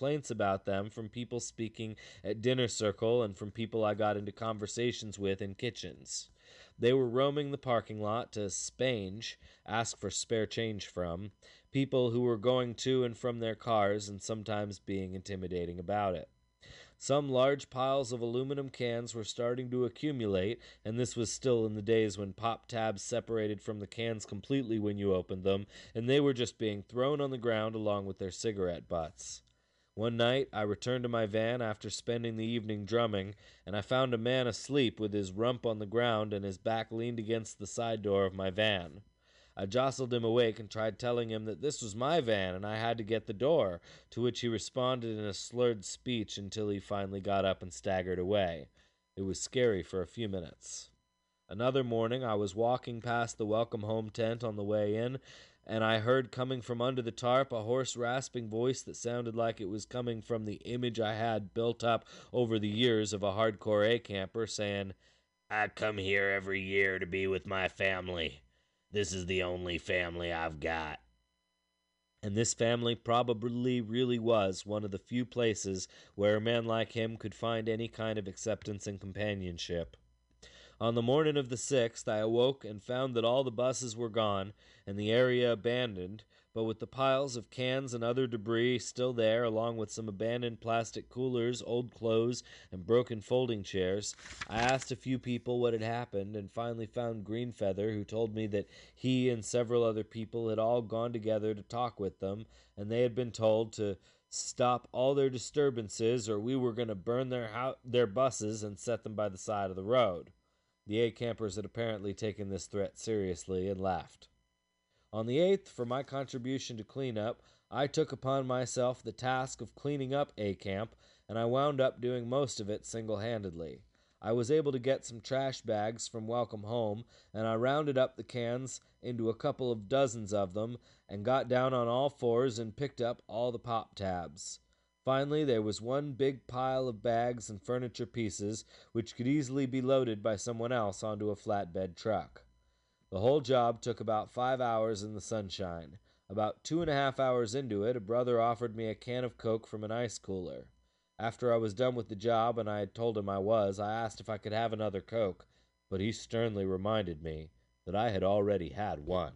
complaints about them from people speaking at dinner circle and from people I got into conversations with in kitchens. They were roaming the parking lot to spange, ask for spare change from, people who were going to and from their cars and sometimes being intimidating about it. Some large piles of aluminum cans were starting to accumulate, and this was still in the days when pop tabs separated from the cans completely when you opened them, and they were just being thrown on the ground along with their cigarette butts. One night I returned to my van after spending the evening drumming, and I found a man asleep with his rump on the ground and his back leaned against the side door of my van. I jostled him awake and tried telling him that this was my van and I had to get the door, to which he responded in a slurred speech until he finally got up and staggered away. It was scary for a few minutes. Another morning I was walking past the welcome home tent on the way in, and I heard coming from under the tarp a hoarse, rasping voice that sounded like it was coming from the image I had built up over the years of a hardcore A camper saying, I come here every year to be with my family. This is the only family I've got. And this family probably really was one of the few places where a man like him could find any kind of acceptance and companionship. On the morning of the 6th, I awoke and found that all the buses were gone and the area abandoned, but with the piles of cans and other debris still there, along with some abandoned plastic coolers, old clothes, and broken folding chairs, I asked a few people what had happened and finally found Greenfeather, who told me that he and several other people had all gone together to talk with them, and they had been told to stop all their disturbances or we were going to burn their ho- their buses and set them by the side of the road. The A campers had apparently taken this threat seriously and laughed. On the 8th, for my contribution to cleanup, I took upon myself the task of cleaning up A Camp, and I wound up doing most of it single handedly. I was able to get some trash bags from Welcome Home, and I rounded up the cans into a couple of dozens of them, and got down on all fours and picked up all the pop tabs. Finally, there was one big pile of bags and furniture pieces, which could easily be loaded by someone else onto a flatbed truck. The whole job took about five hours in the sunshine. About two and a half hours into it, a brother offered me a can of Coke from an ice cooler. After I was done with the job and I had told him I was, I asked if I could have another Coke, but he sternly reminded me that I had already had one.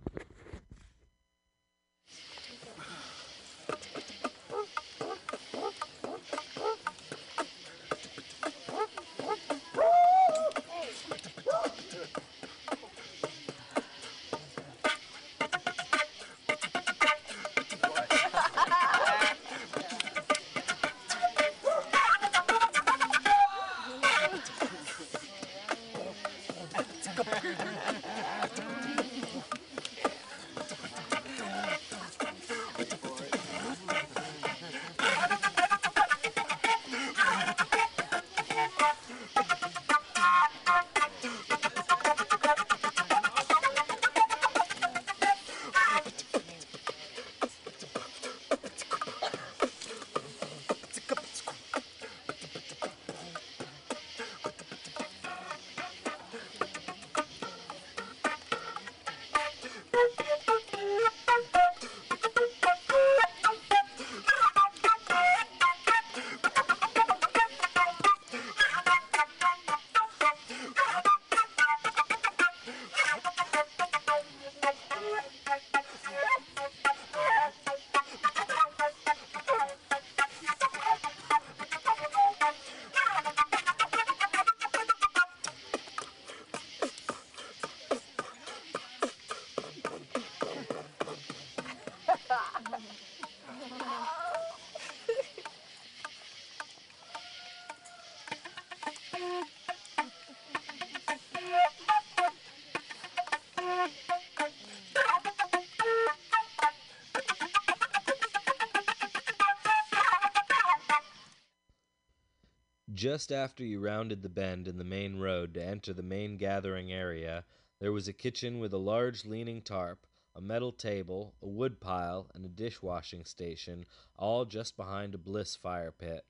Just after you rounded the bend in the main road to enter the main gathering area, there was a kitchen with a large leaning tarp, a metal table, a wood pile, and a dishwashing station, all just behind a bliss fire pit.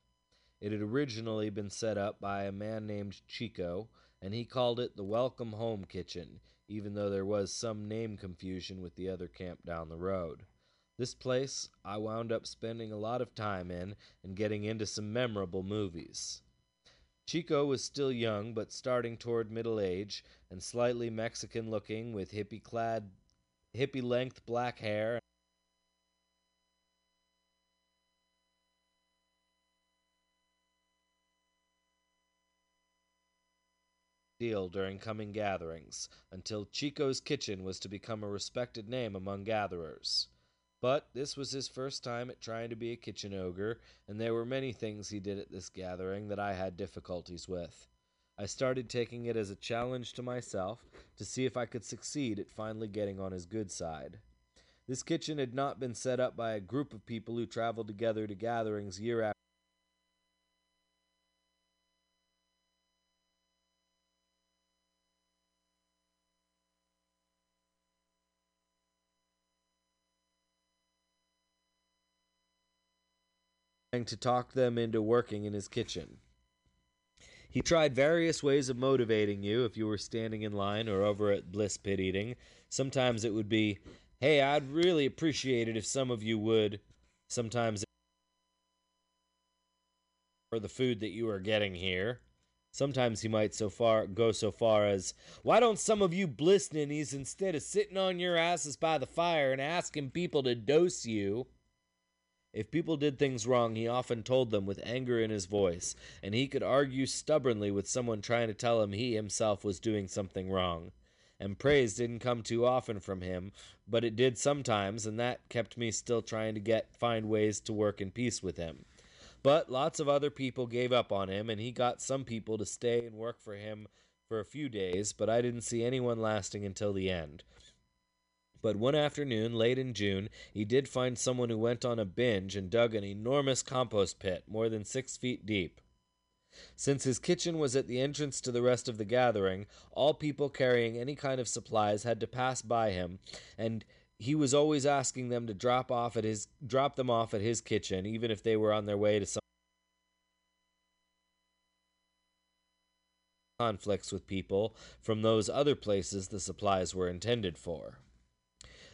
It had originally been set up by a man named Chico, and he called it the Welcome Home Kitchen, even though there was some name confusion with the other camp down the road. This place I wound up spending a lot of time in and getting into some memorable movies. Chico was still young, but starting toward middle age, and slightly Mexican looking, with hippie clad, hippie length black hair. Deal during coming gatherings, until Chico's Kitchen was to become a respected name among gatherers. But this was his first time at trying to be a kitchen ogre, and there were many things he did at this gathering that I had difficulties with. I started taking it as a challenge to myself to see if I could succeed at finally getting on his good side. This kitchen had not been set up by a group of people who traveled together to gatherings year after trying to talk them into working in his kitchen. He tried various ways of motivating you if you were standing in line or over at Bliss Pit eating. Sometimes it would be, hey, I'd really appreciate it if some of you would. Sometimes for the food that you are getting here. Sometimes he might so far go so far as, why don't some of you bliss ninnies instead of sitting on your asses by the fire and asking people to dose you? If people did things wrong, he often told them with anger in his voice, and he could argue stubbornly with someone trying to tell him he himself was doing something wrong. And praise didn't come too often from him, but it did sometimes, and that kept me still trying to get find ways to work in peace with him. But lots of other people gave up on him, and he got some people to stay and work for him for a few days, but I didn't see anyone lasting until the end. But one afternoon, late in June, he did find someone who went on a binge and dug an enormous compost pit, more than six feet deep. Since his kitchen was at the entrance to the rest of the gathering, all people carrying any kind of supplies had to pass by him, and he was always asking them to drop off at his drop them off at his kitchen, even if they were on their way to some conflicts with people from those other places the supplies were intended for.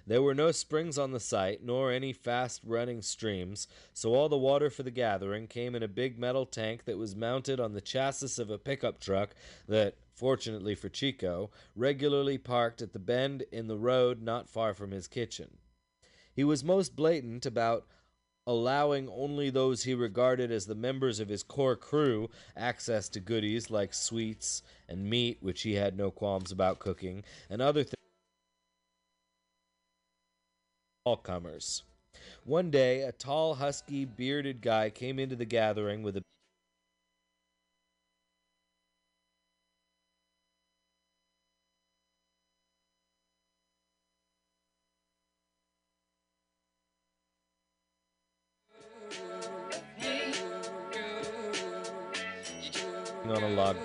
There were no springs on the site, nor any fast running streams, so all the water for the gathering came in a big metal tank that was mounted on the chassis of a pickup truck that, fortunately for Chico, regularly parked at the bend in the road not far from his kitchen. He was most blatant about allowing only those he regarded as the members of his core crew access to goodies like sweets and meat, which he had no qualms about cooking, and other things all comers. One day, a tall, husky, bearded guy came into the gathering with a on a log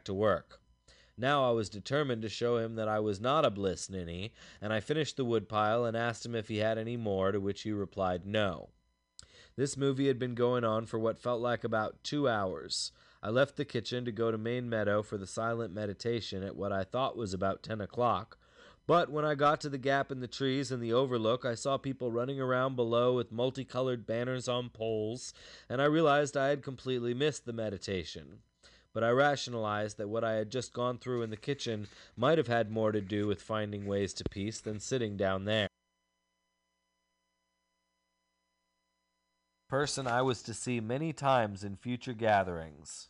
back to work. Now I was determined to show him that I was not a bliss ninny, and I finished the woodpile and asked him if he had any more, to which he replied no. This movie had been going on for what felt like about two hours. I left the kitchen to go to Main Meadow for the silent meditation at what I thought was about ten o'clock, but when I got to the gap in the trees and the overlook, I saw people running around below with multicolored banners on poles, and I realized I had completely missed the meditation. But I rationalized that what I had just gone through in the kitchen might have had more to do with finding ways to peace than sitting down there. person I was to see many times in future gatherings.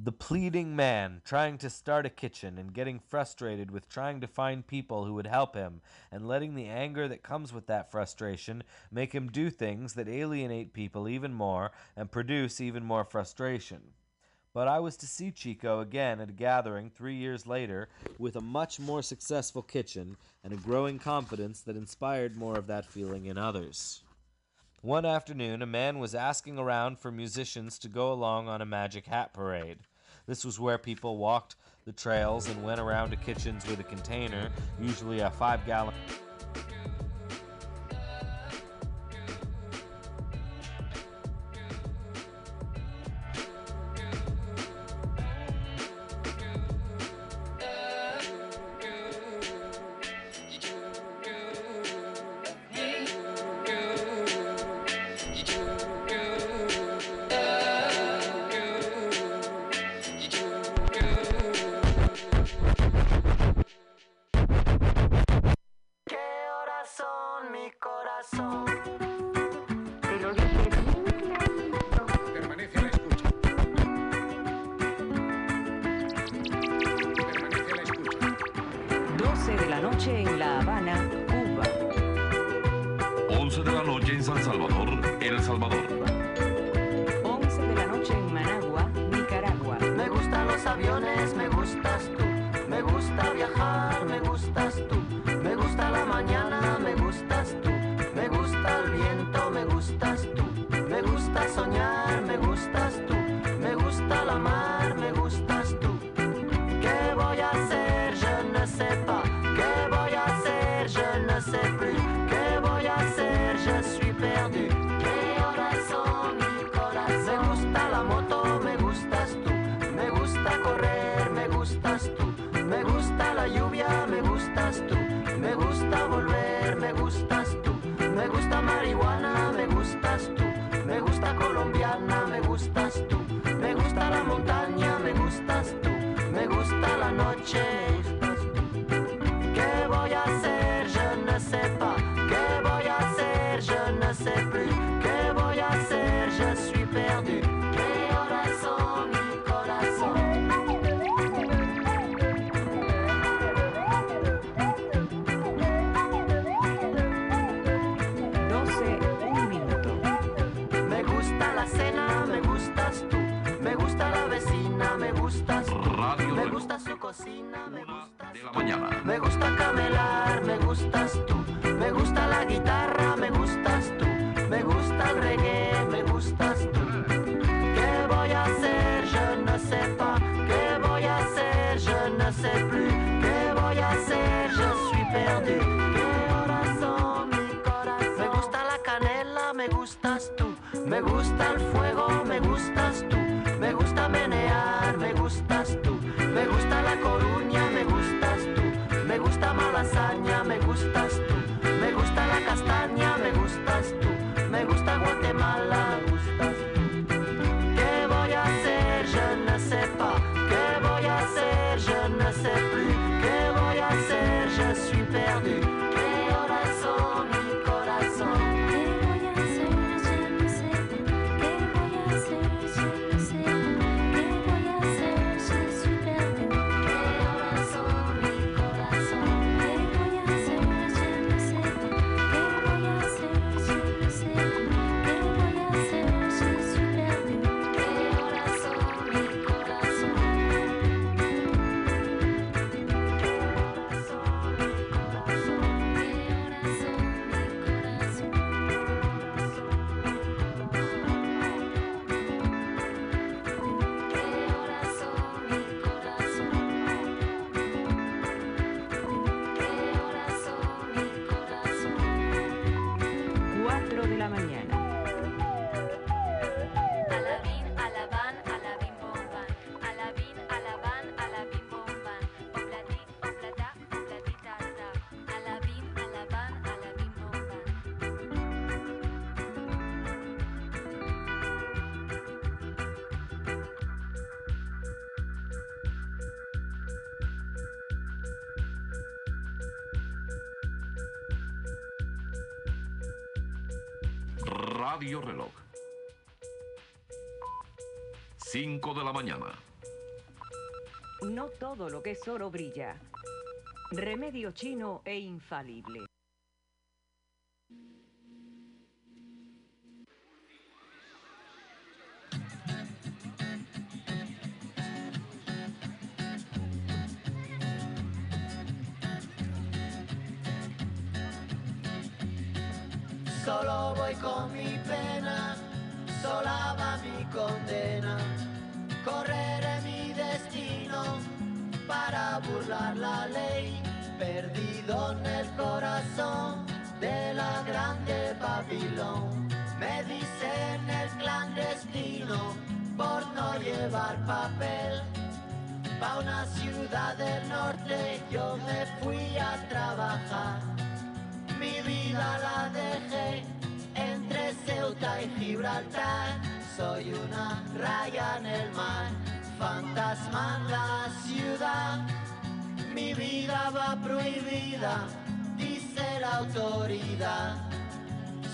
The pleading man trying to start a kitchen and getting frustrated with trying to find people who would help him and letting the anger that comes with that frustration make him do things that alienate people even more and produce even more frustration. But I was to see Chico again at a gathering three years later with a much more successful kitchen and a growing confidence that inspired more of that feeling in others. One afternoon, a man was asking around for musicians to go along on a magic hat parade. This was where people walked the trails and went around to kitchens with a container, usually a five gallon. Noche en La Habana, Cuba. 11 de la noche en San Salvador, El Salvador. Me gusta camelar, me gustas tú. Me gusta la guitarra, me gustas tú. Me gusta el reggae, me gustas tú. ¿Qué voy a hacer? Je ne sais pas. ¿Qué voy a hacer? Je ne sais plus. ¿Qué voy a hacer? Je suis perdu. ¿Qué horas son mi corazón? Me gusta la canela, me gustas tú. Me gusta el fuego, me gustas tú. Me gusta menear, 5 de la mañana. No todo lo que es oro brilla. Remedio chino e infalible.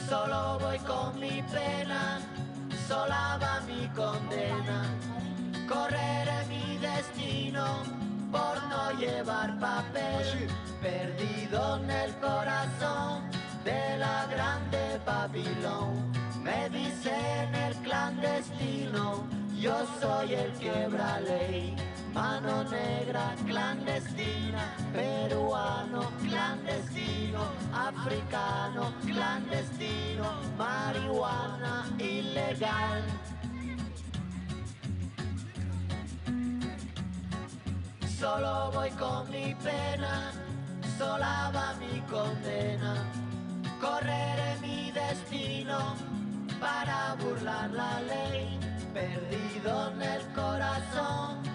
Solo voy con mi pena, sola va mi condena. Correré mi destino por no llevar papel, perdido en el corazón de la grande Babilón. Me dicen el clandestino, yo soy el quiebra ley. Mano negra clandestina, peruano clandestino, africano clandestino, marihuana ilegal. Solo voy con mi pena, sola va mi condena. Correré mi destino para burlar la ley, perdido en el corazón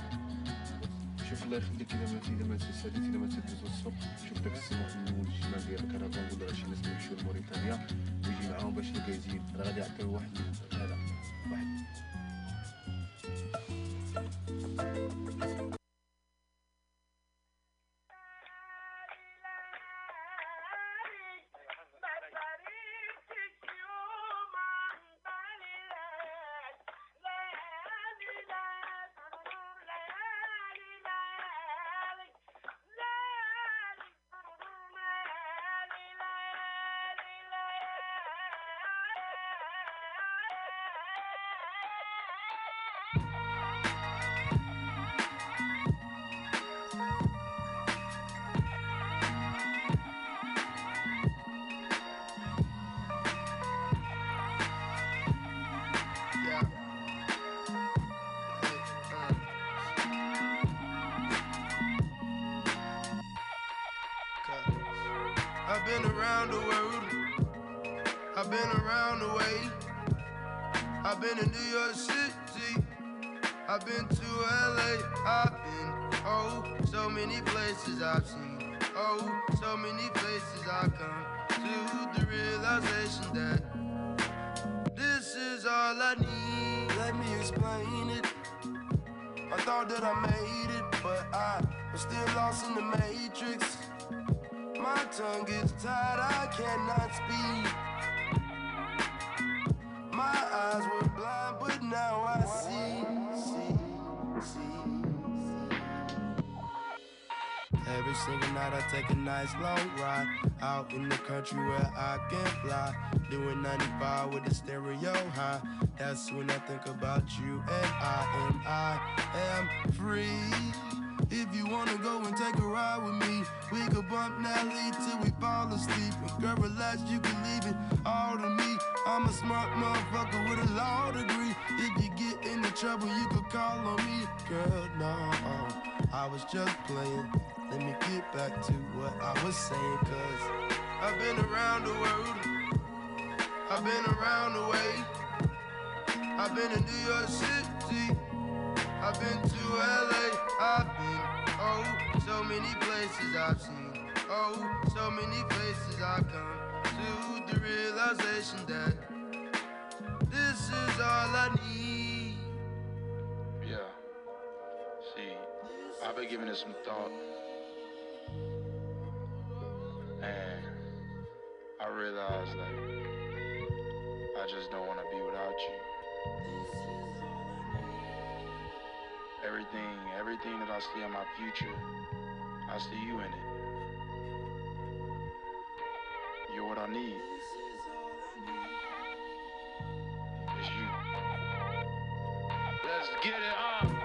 شوف الله يخليك إذا ما إذا ما تساليت إذا ما تدوز الصبح شوف داك السماح من اليمين والشمال ديال الكرفان قول له شي ناس يمشيو لموريتانيا ويجي معاهم باش الكايزين راه غادي يعطيو واحد هذا واحد. I've been to LA. I've been, oh, so many places I've seen. Oh, so many places I've come to the realization that this is all I need. Let me explain it. I thought that I made it, but I was still lost in the matrix. My tongue is tied, I cannot speak. My eyes were blind, but now I see, Every single night I take a nice long ride out in the country where I can fly. Doing 95 with the stereo high. That's when I think about you and I, and I am free. If you wanna go and take a ride with me, we could bump Nelly till we fall asleep. And girl, relax, you can leave it all to me. I'm a smart motherfucker with a law degree. If you get into trouble, you could call on me. Girl, no, I was just playing. Let me get back to what I was saying, cause I've been around the world. I've been around the way. I've been in New York City. I've been to LA. I've been, oh, so many places I've seen. Oh, so many places I've come to the realization that this is all I need. Yeah. See, I've been giving it some thought. And I realized like I just don't want to be without you. Everything, everything that I see in my future, I see you in it. What I need. It's you. Let's get it on.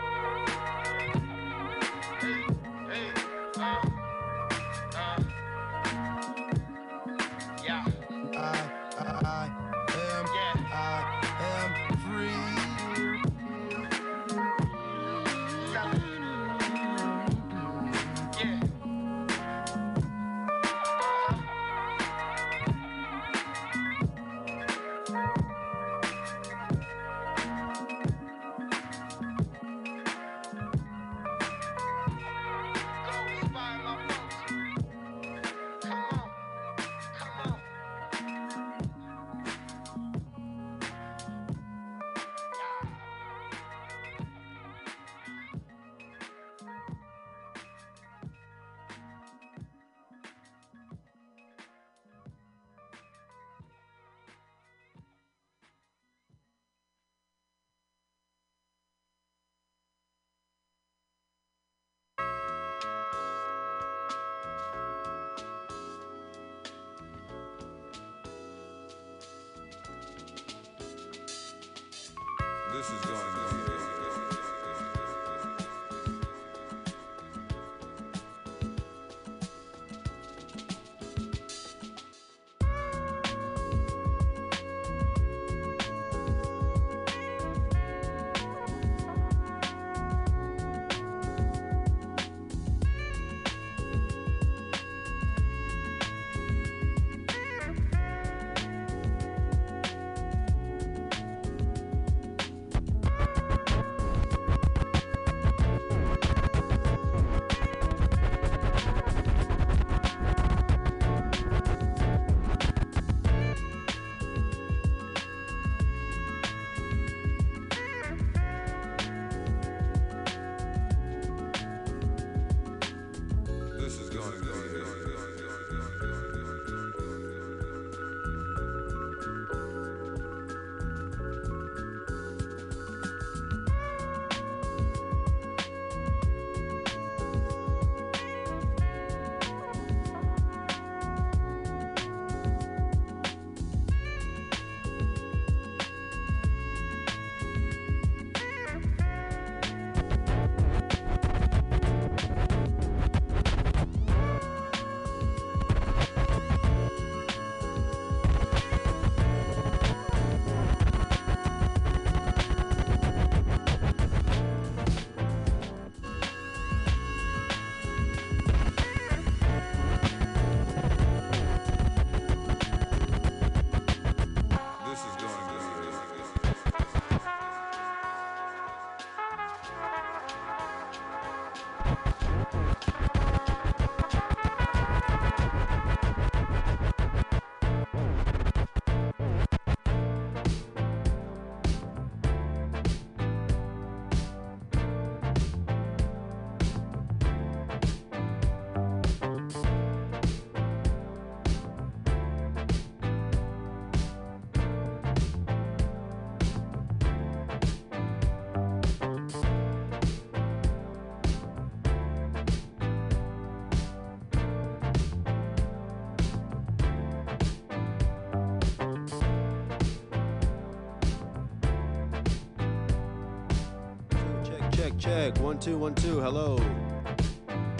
Check. One, two, one, two. Hello.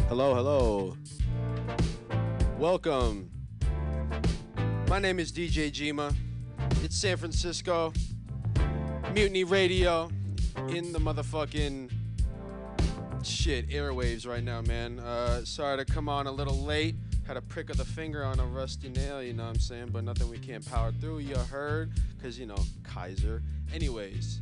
Hello, hello. Welcome. My name is DJ Jima. It's San Francisco. Mutiny Radio in the motherfucking shit airwaves right now, man. Uh, sorry to come on a little late. Had a prick of the finger on a rusty nail, you know what I'm saying? But nothing we can't power through. You heard? Because, you know, Kaiser. Anyways,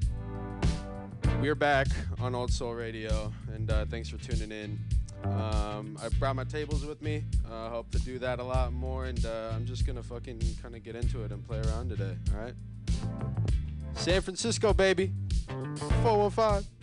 we're back on Old Soul Radio, and uh, thanks for tuning in. Um, I brought my tables with me. I uh, hope to do that a lot more, and uh, I'm just gonna fucking kind of get into it and play around today. All right, San Francisco, baby, 415.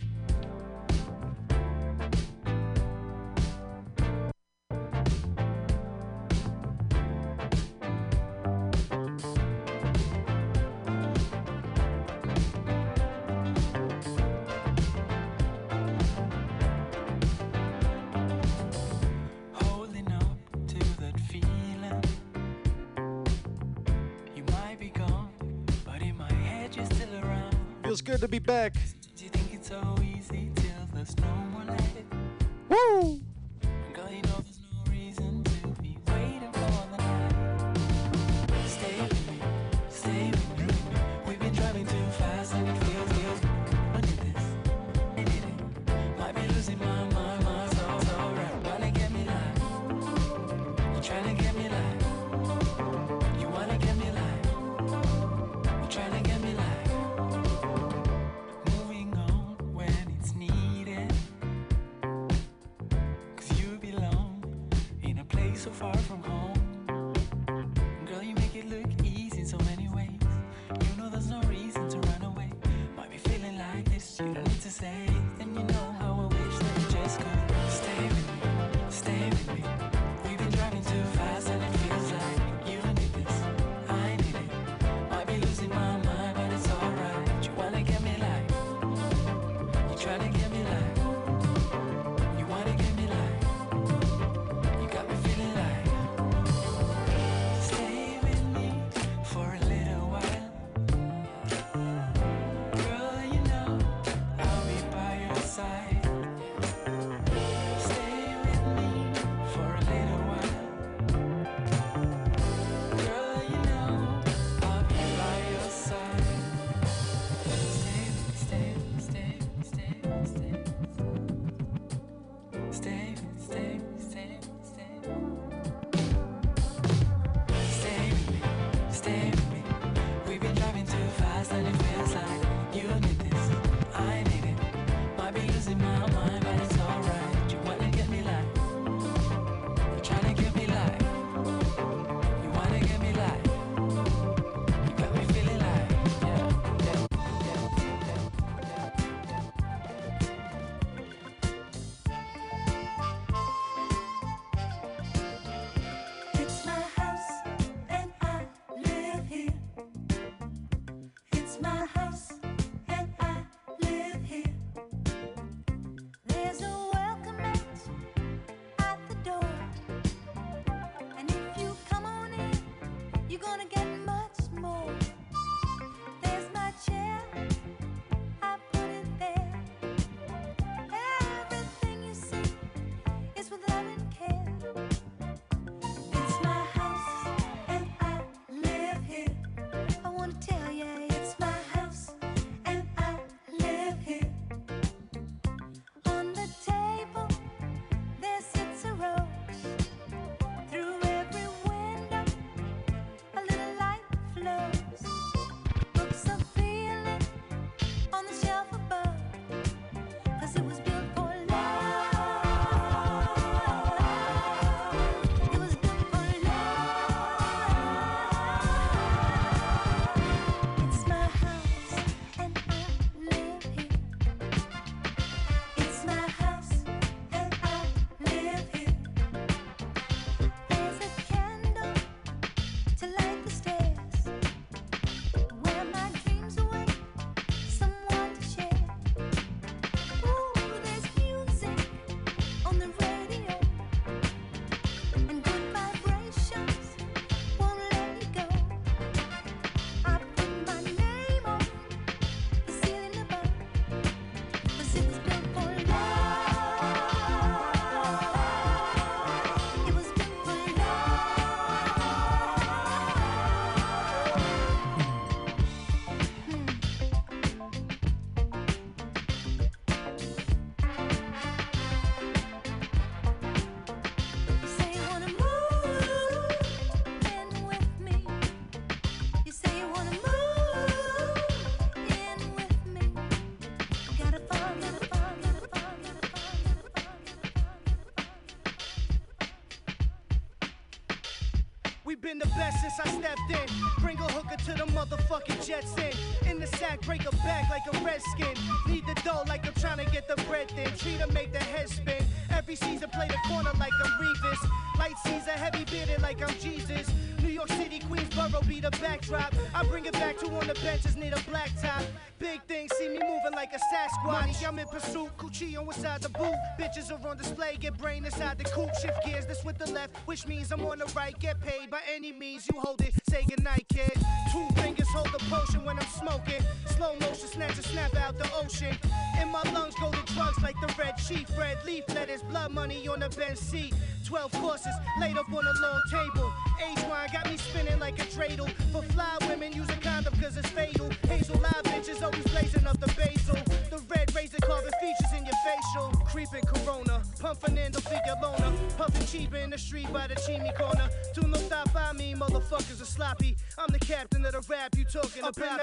The best since I stepped in. Bring a hooker to the motherfucking Jets in. In the sack, break a back like a redskin. Need the dough like I'm trying to get the bread thin. Treat her, make the head spin. Every season, play the corner like I'm Revis. Light season, heavy bearded like I'm Jesus. New York City, Queensboro be the backdrop. I bring it back to on the benches, need a black top. Big things, see me moving like a Sasquatch. I'm in pursuit, Gucci on inside the boot. Bitches are on display, get brain inside the coupe. Shift gears, this with the left, which means I'm on the right. Get paid by any means, you hold it. Say goodnight, kid. Two fingers hold the potion when I'm smoking. Slow motion, snatch a snap out the ocean. In my lungs go the drugs like the red chief. Red leaf letters, blood money on the bench seat. 12 courses laid up on a long table. Age wine got me spinning like a dreidel. For fly women, use a condom cause it's fatal. Hazel live bitches always blazing up the basil. The red razor carving features in your facial. Creeping corona, pumping pump Fernando Figueroa. Puffing cheap in the street by the chimney corner. Do no stop by me, motherfuckers are sloppy. I'm the captain of the rap you talking about.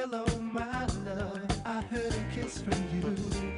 Hello, my love. I heard a kiss from you.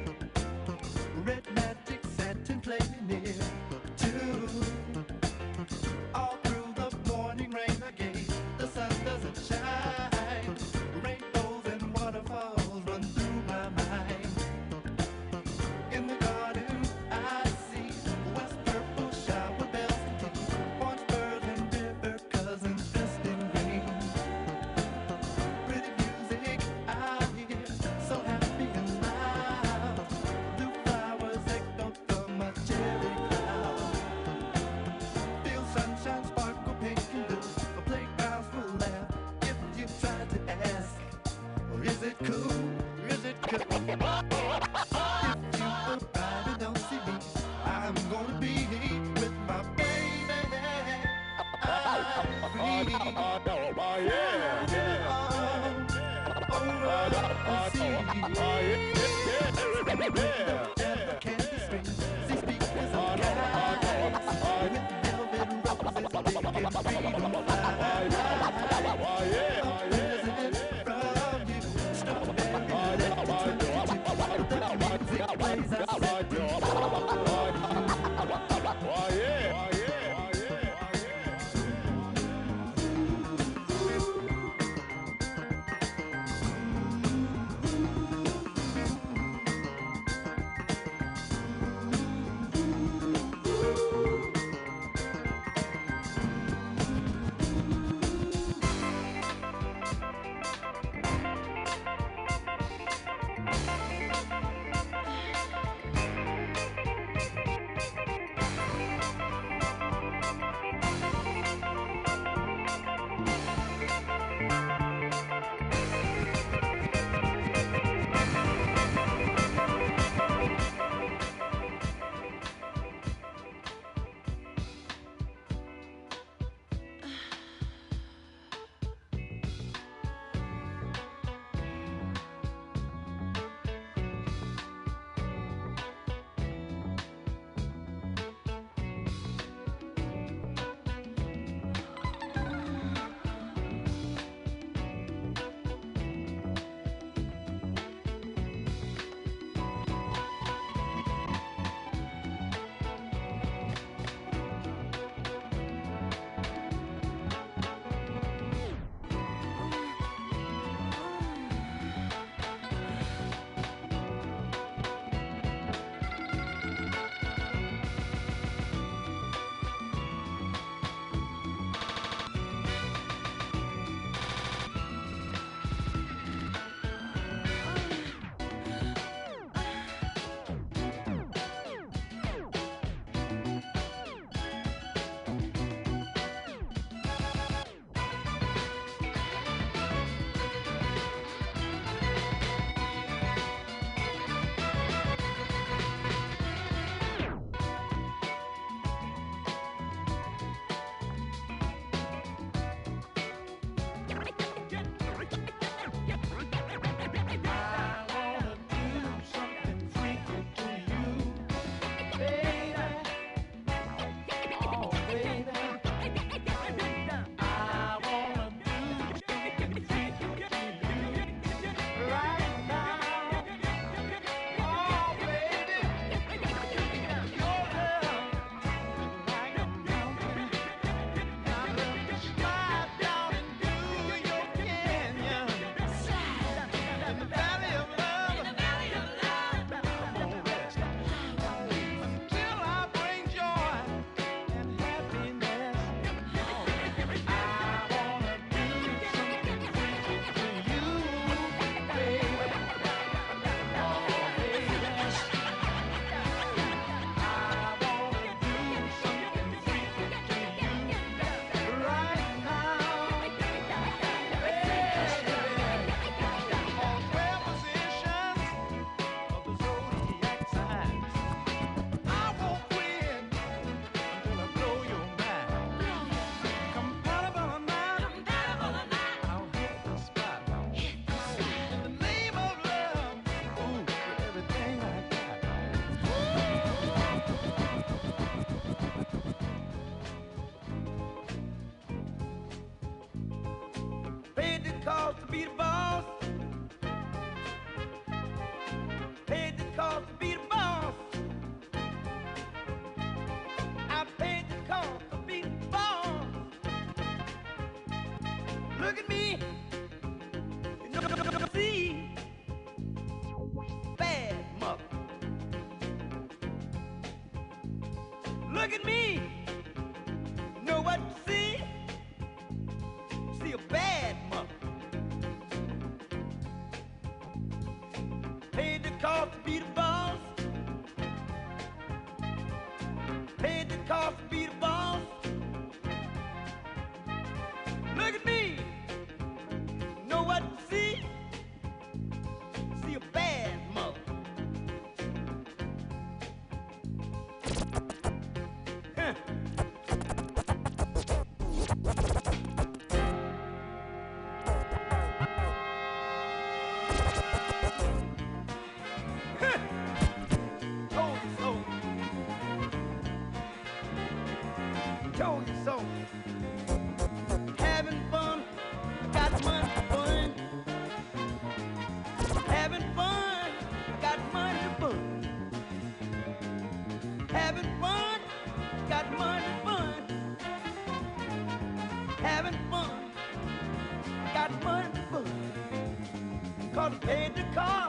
Paid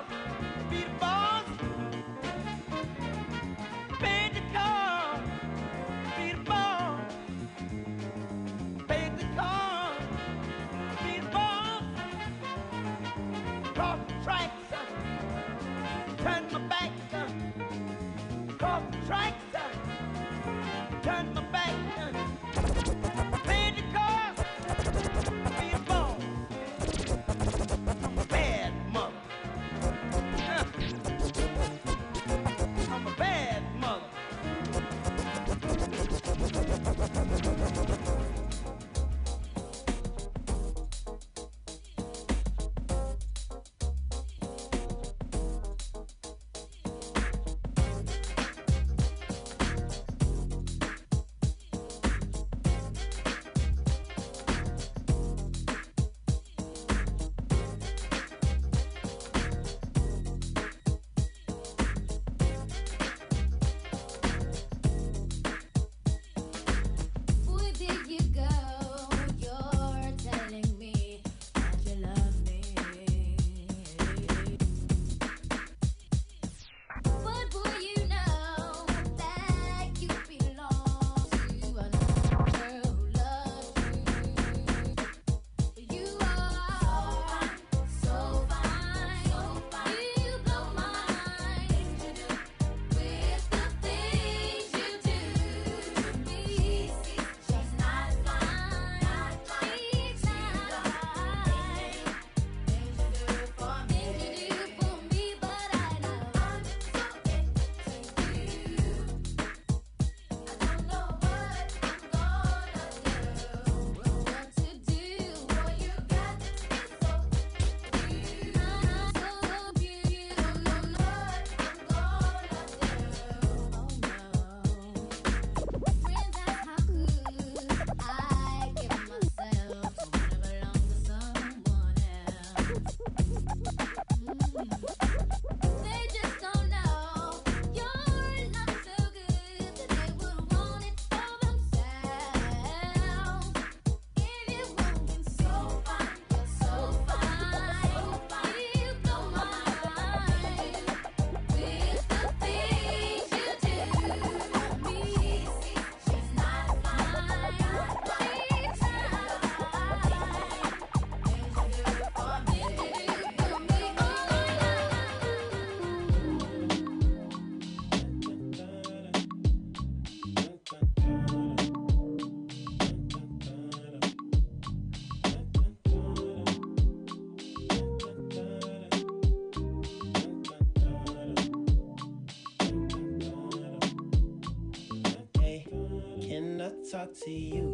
talk to you?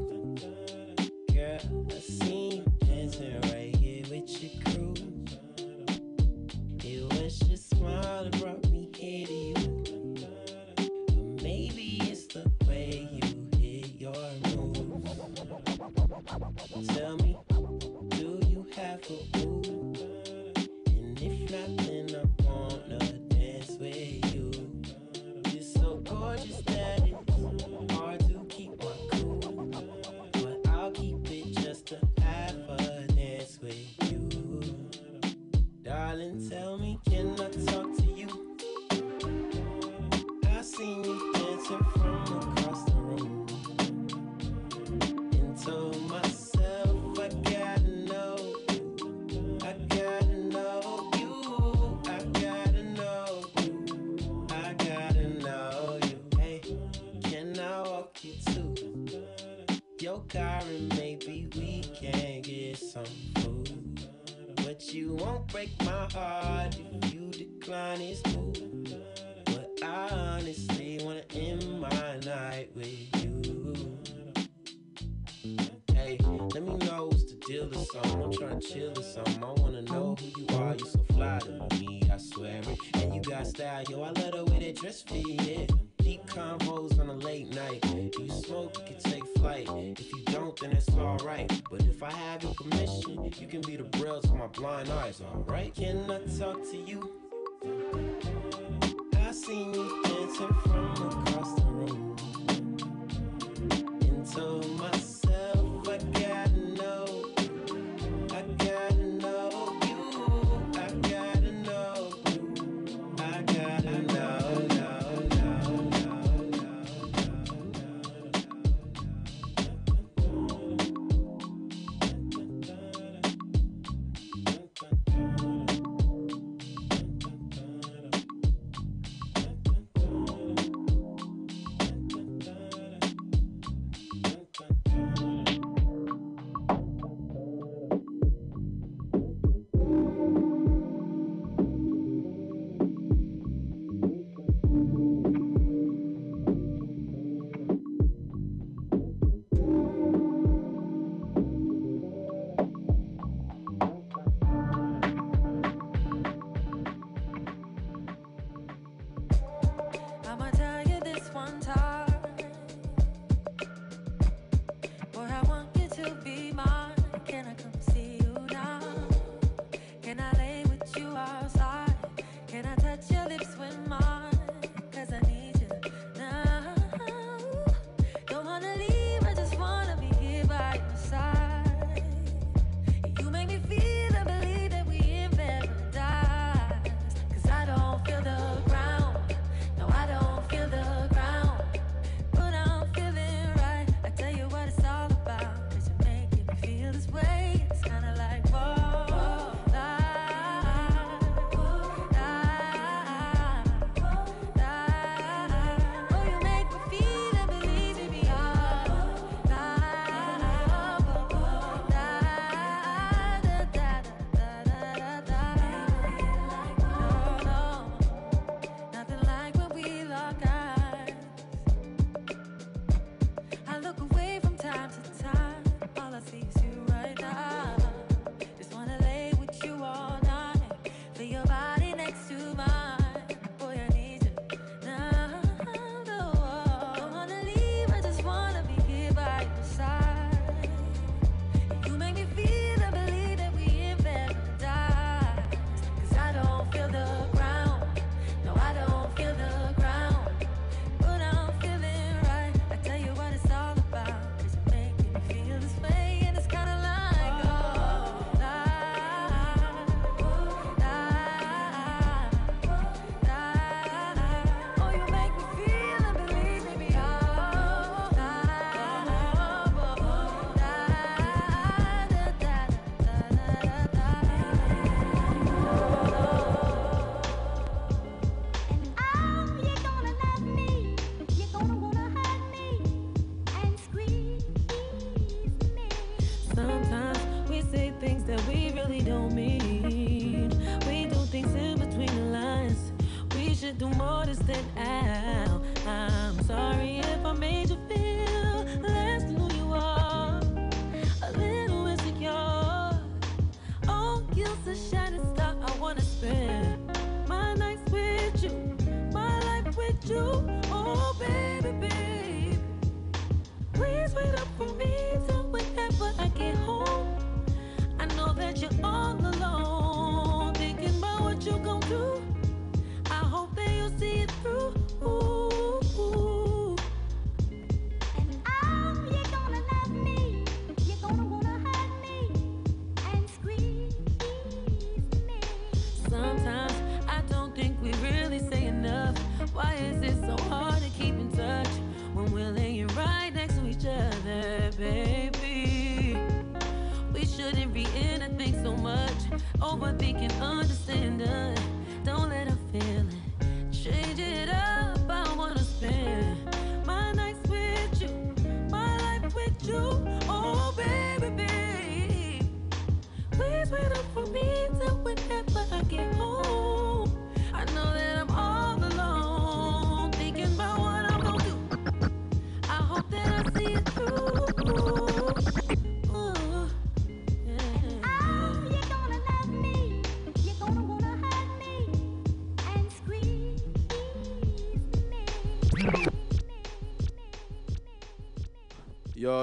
Chillin' some. I wanna know who you are, you so fly to me, I swear it. And you got style, yo, I love the way that dress fit, yeah. Deep convos on a late night. If you smoke, you can take flight. If you don't, then it's alright. But if I have your permission, you can be the braille for my blind eyes, alright? Can I talk to you?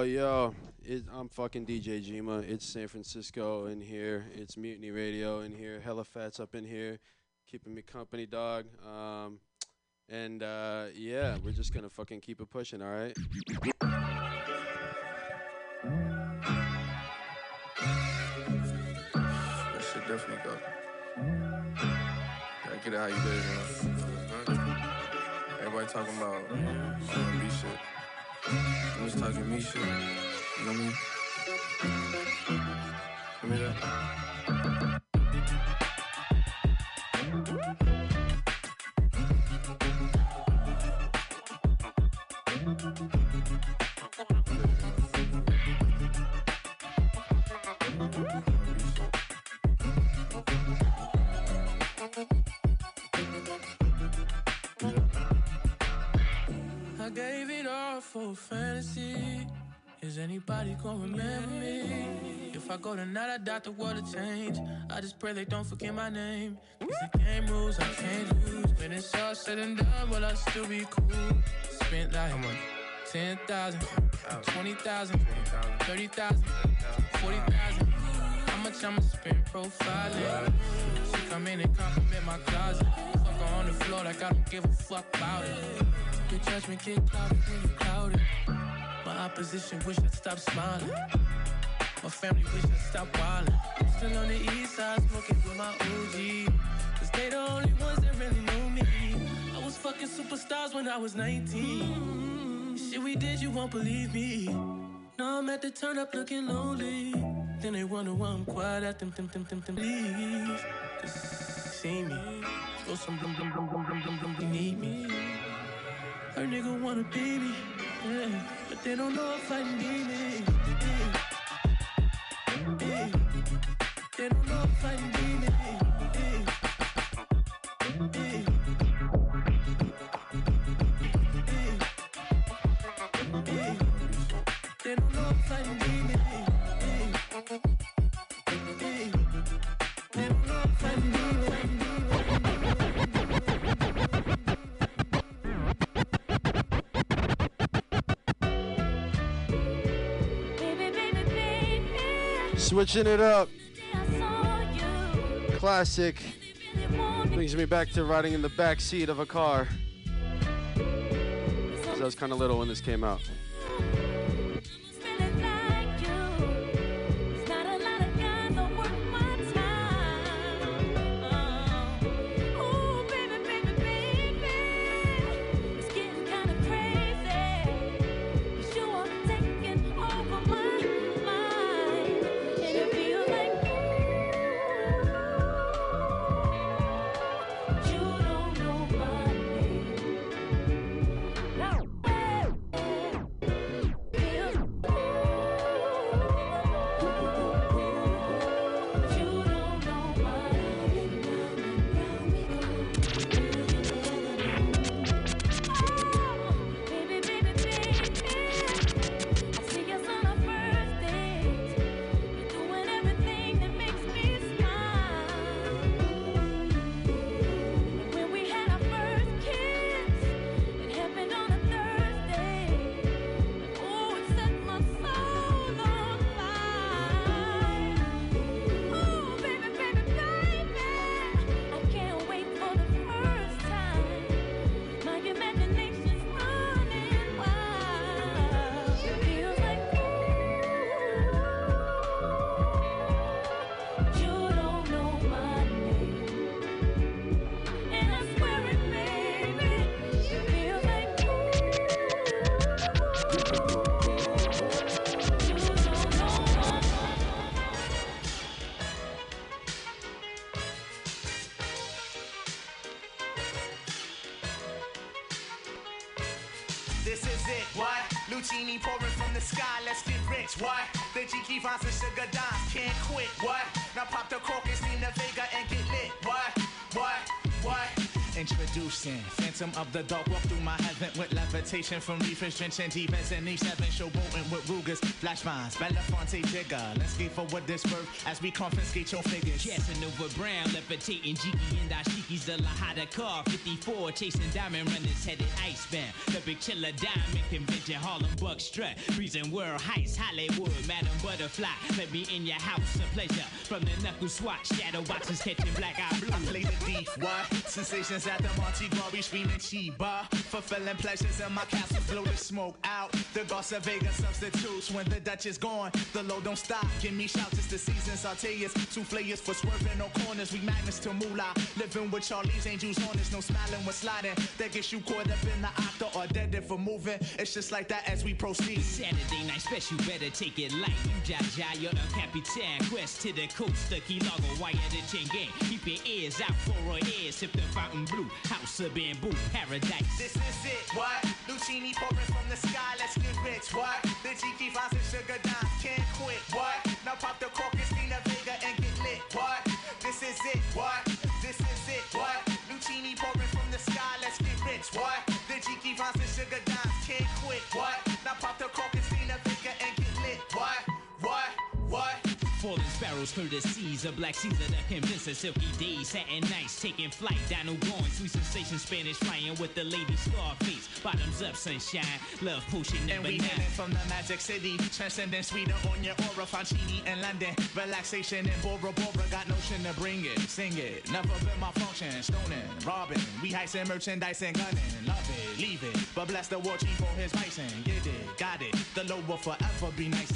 Yo, it, I'm fucking DJ Jima. It's San Francisco in here. It's Mutiny Radio in here. Hella Fats up in here, keeping me company, dog. Um, and uh, yeah, we're just gonna fucking keep it pushing, all right? That shit definitely go. Gotta get it how you did it, man. Everybody talking about R&B shit. I'm just talking me shit. You know what I mean? Give me that. It a fantasy. Is anybody gonna remember me? If I go tonight, I doubt the world will change. I just pray they don't forget my name. Cause the game rules, I can't lose. When it's all said and done, will I still be cool? Spent like 10,000, 20,000, 30,000, 40,000. How much I'ma spend profiling? She come in and compliment my closet. On the floor like I don't give a fuck about it. Your judgment get clouded when you clouded. My opposition wish I'd stop smiling. My family wish I'd stop wildin'. Still on the east side smoking with my OG. Cause they the only ones that really know me. I was fucking superstars when I was 19. Shit we did, you won't believe me. Now I'm at the turn up looking lonely. Then they wonder why I'm quiet at them, them, them, them, them, leave. Cause see me. Throw some dum dum dum dum dum dum dum, they need me. Her nigga wanna be me, yeah, but they don't know if I need me. Yeah. Yeah. They don't know if I need me. Switching it up. Classic. Brings me back to riding in the back seat of a car. 'Cause I was kind of little when this came out. Phantom of the Dark. Walk through my heaven with levitation from reefers drenching defense and E7 showboating with Rugers, flash vines, Belafonte Jigger. Let's skate forward this verb as we confiscate your figures. Casanova Brown, levitating Jiki and Ashiki's the Lahada car. 54, chasing diamond runners headed Ice icebound. The big chiller diamond convention, Harlem Buck strut. Freezing world heights, Hollywood, Madam Butterfly. Let me in your house, a pleasure. From the knuckle swatch, shadow boxes catching black eye blue. I play the deep, what? Sensations at the Monte Glory, screaming Chiba. Fulfilling pleasures in my castle, blow the smoke out. The Garza Vega substitutes when the Dutch is gone. The low don't stop, give me shouts, it's the season. Sauteas, two flayers for swerving no corners. We magnets to moolah. Living with Charlie's angels on us, no smiling when sliding. That gets you caught up in the octa or dead for moving. It's just like that as we proceed. Saturday night special, better take it light. You Jaja, you're the Capitan. Quest to the coast, the Key Largo, wire the chain gang. Keep your ears out for our ears. Sip the fountain blue, house of bamboo, paradise. This is it, what? Lucini pouring from the sky, let's get rich, what? The GP finds and sugar dimes, can't quit, what? Now pop the cork, Christina Vega and get lit, what? This is it, what? This is it, what? Lucini pouring from the sky, let's get rich, what? The GP finds and sugar Sparrows through the seas, a black Caesar that convince a silky days, satin nights, taking flight, dino going, sweet sensation, Spanish flying with the lady Scarface, bottoms up, sunshine, love potion And number we nine. from the magic city, transcending sweeter on your aura, Fancini in London, relaxation in Bora Bora, got notion to bring it, sing it, never been my function, stoning, robbing, we heisting merchandise and gunning, love it, leave it, but bless the war chief for his bison, get it, got it, the low will forever be nice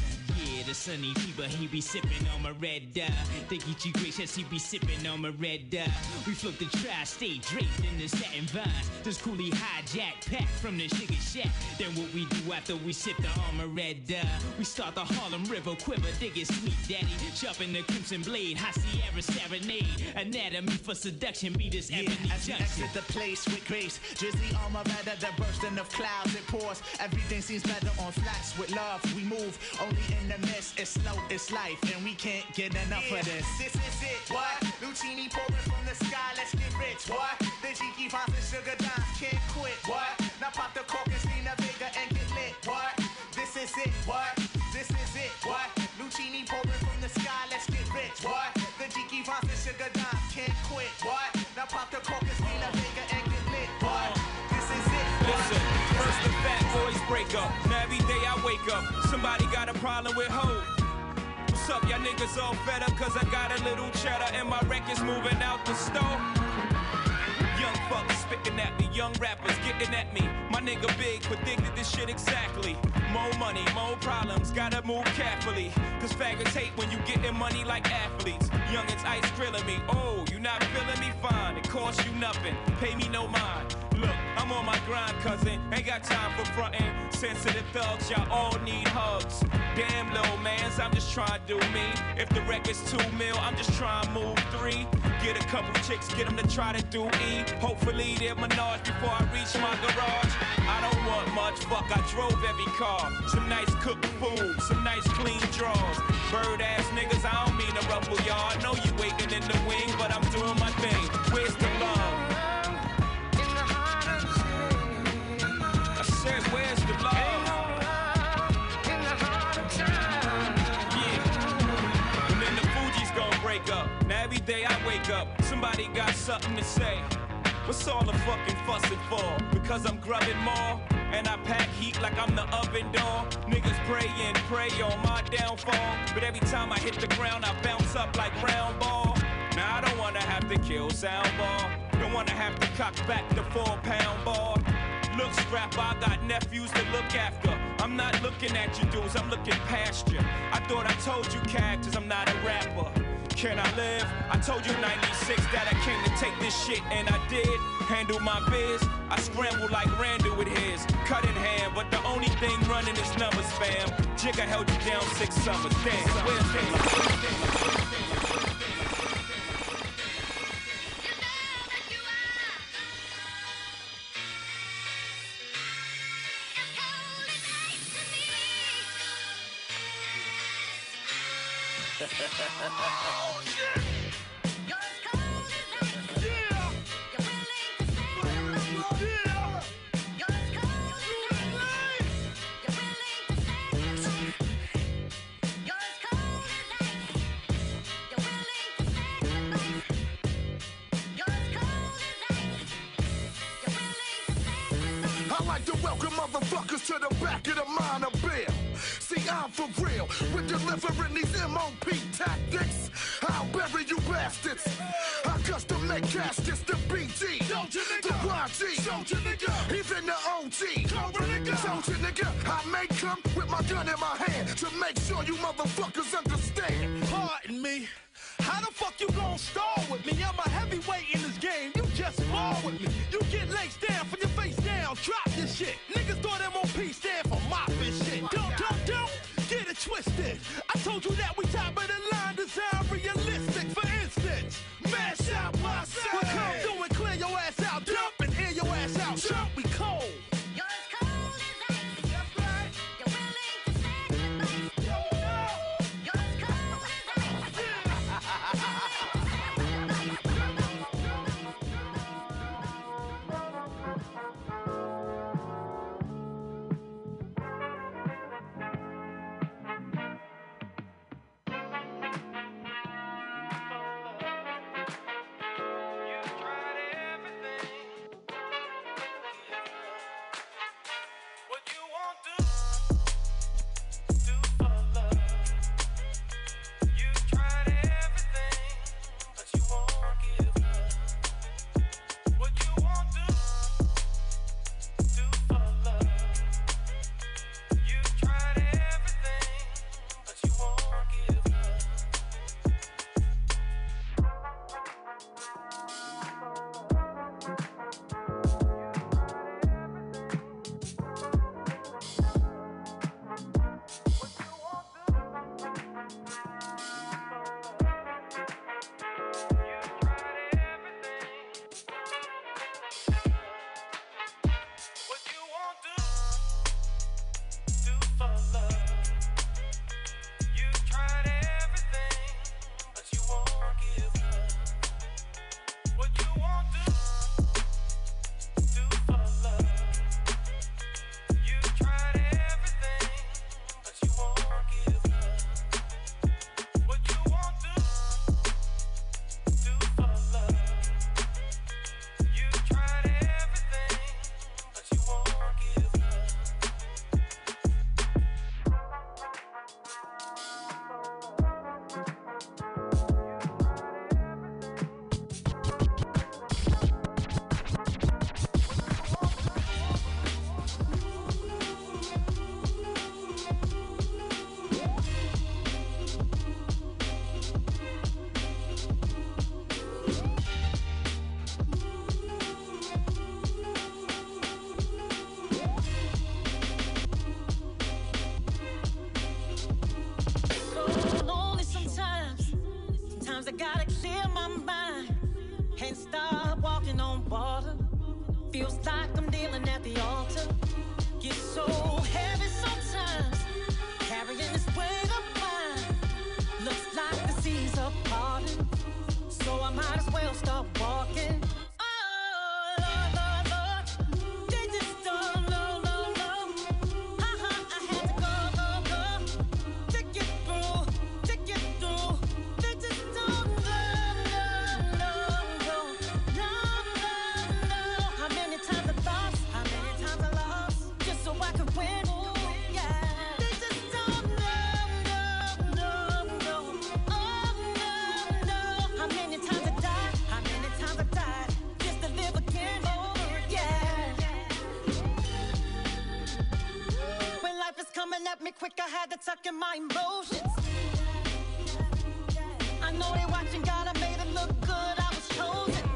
Yeah, the sunny fever, he be sipping on my red dye. Think too gracious, he be sipping on my red dye. We float the tri-state draped in the satin vines. This coolie hijack pack from the sugar shack. Then what we do after we sip the armor red dye? We start the Harlem River quiver, dig it sweet daddy. Sharpen the crimson blade, high Sierra serenade. Anatomy for seduction, beat this Yeah, ebony as we junction. exit the place with grace, drizzly armor rather the bursting of clouds it pours. Everything seems better on flats with love. We move only in the mist. It's slow, it's life, and we can't get enough of this. This is it, what? Lucini pouring from the sky, let's get rich, what? The Jiki finds and sugar dimes, can't quit, what? Now pop the cork and Stina Vega and get lit, what? This is it, what? This is it, what? Lucini pouring from the sky, let's get rich, what? The Jiki finds and sugar dimes, can't quit, what? Now pop the cork and Stina Vega and get lit, what? This is it, what? Listen, first the fat boys break up. Now somebody got a problem with hope. What's up, y'all niggas all fed up cause I got a little cheddar and my record's moving out the store? Young fuckers spitting at me, young rappers getting at me. My nigga Big predicted this shit exactly. More money, more problems, gotta move carefully. Cause faggots hate when you getting money like athletes. Youngins ice grilling me, oh, you not feeling me? Fine, it costs you nothing, pay me no mind. I'm on my grind, cousin. Ain't got time for frontin'. Sensitive thugs, y'all all need hugs. Damn, little mans, I'm just trying to do me. If the record's two mil, I'm just trying to move three. Get a couple chicks, get them to try to do E. Hopefully they're menage before I reach my garage. I don't want much, fuck, I drove every car. Some nice cooked food, some nice clean drawers. Bird ass niggas, I don't mean to ruffle y'all. Know you waiting in the wing, day I wake up, somebody got something to say. What's all the fucking fussing for? Because I'm grubbing more. And I pack heat like I'm the oven door. Niggas pray and pray on my downfall. But every time I hit the ground, I bounce up like round ball. Now I don't wanna have to kill sound ball. Don't wanna have to cock back the four pound ball. Look, scrap, I got nephews to look after. I'm not looking at you dudes, I'm looking past you. I thought I told you characters, I'm not a rapper. Can I live? I told you 96 that I came to take this shit, and I did. Handle my biz. I scrambled like Randall with his. Cut in hand, but the only thing running is numbers, fam. Jigga held you down six summers. Damn, where's sucking my emotions. I know they watching, God, I made it look good. I was chosen.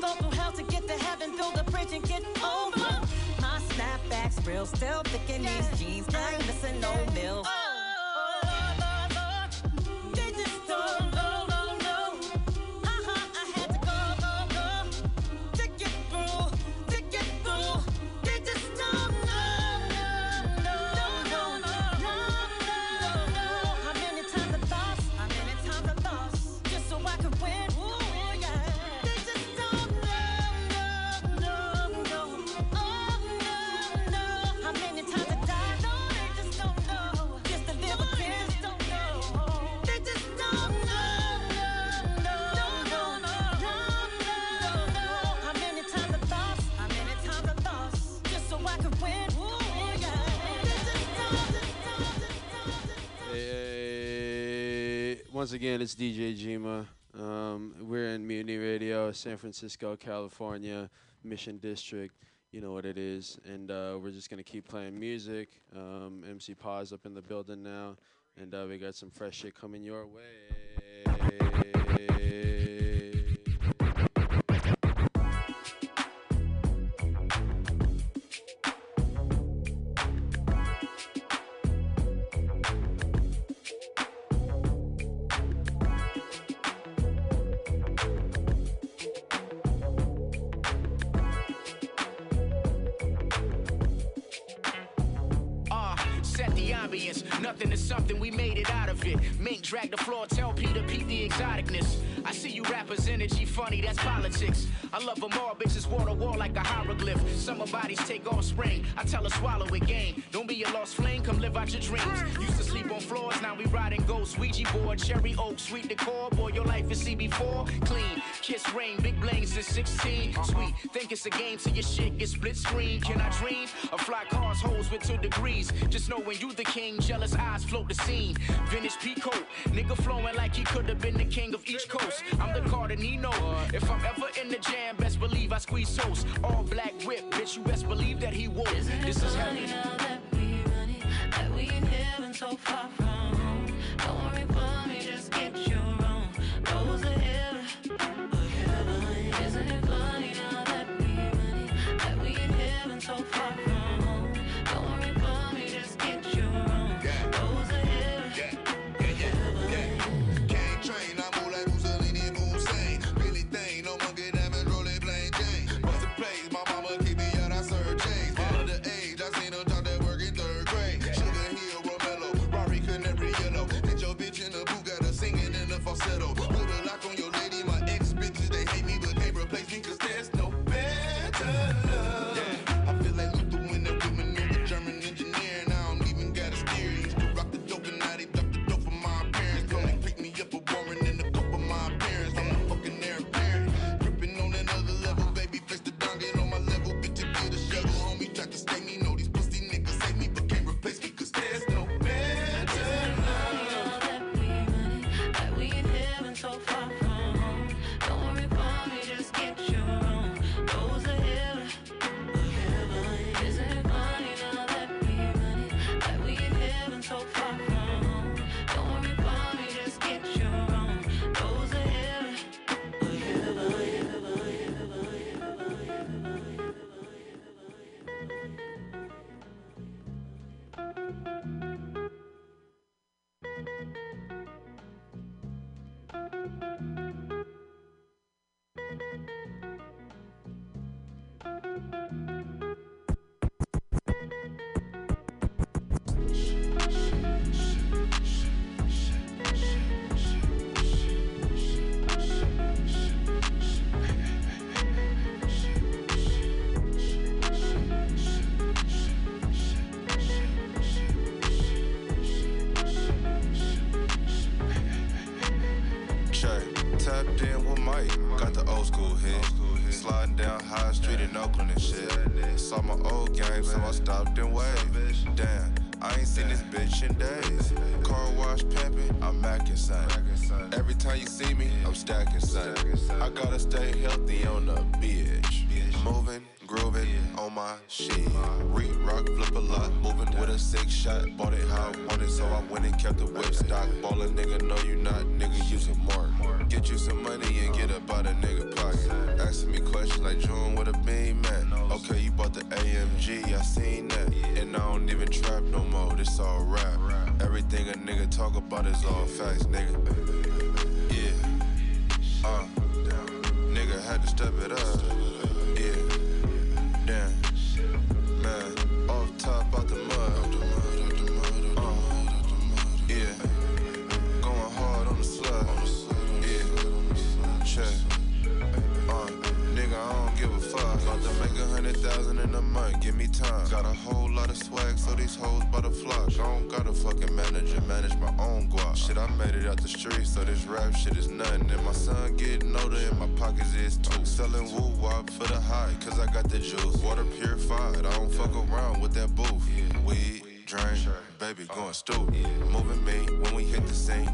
Go through hell to get to heaven, build a bridge and get over. My snapbacks real, still thick and yeah. again, it's DJ Jima. Um, we're in Mutiny Radio, San Francisco, California, Mission District. You know what it is. And uh, we're just going to keep playing music. Um, MC Pause up in the building now. And uh, we got some fresh shit coming your way. drag the floor, tell Peter, Pete the exoticness she funny, that's politics. I love them all, bitches wall to wall like a hieroglyph. Summer bodies take off spring. I tell her swallow it, game. Don't be a lost flame, come live out your dreams. Used to sleep on floors, now we riding ghosts. Ouija board, cherry oak, sweet decor. Boy, your life is CB4, clean. Kiss rain, big blings since 16. Sweet, think it's a game till your shit gets split screen. Can I dream? A fly cars, hoes with two degrees. Just know when you the king, jealous eyes float the scene. Vintage peacoat, nigga flowing like he could have been the king of each coast. I'm the Carter uh, if I'm ever in the jam, best believe I squeeze toast. All black whip, bitch, you best believe that he won't. This is heavy. Now that we running, that we in heaven so far from home. Don't worry for me, just get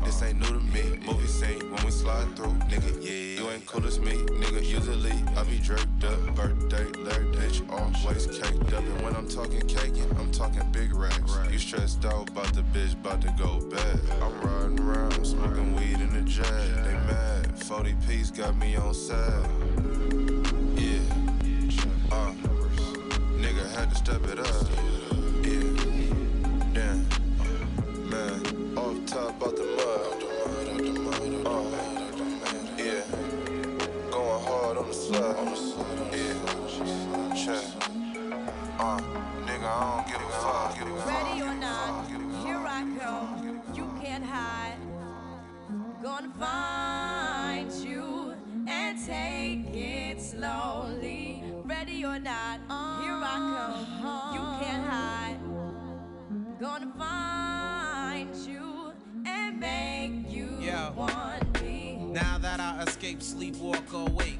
This ain't new to me. Movie scene when we slide through. Nigga, yeah, you ain't cool as me. Nigga, usually I be draped up. Birthday, Larry, bitch, always caked up. And when I'm talking caking, I'm talking big racks. You stressed out about the bitch, about to go bad. I'm riding around, smoking weed in the jet. They mad. 40 piece got me on sad. Yeah. Uh, nigga had to step it up. I don't give a fuck. Give a fuck. Ready or not, here I come. You can't hide. Gonna find you and take it slowly. Ready or not, here I come. You can't hide. Gonna find you and make you Yeah. want me. Now that I escape, sleep, walk awake.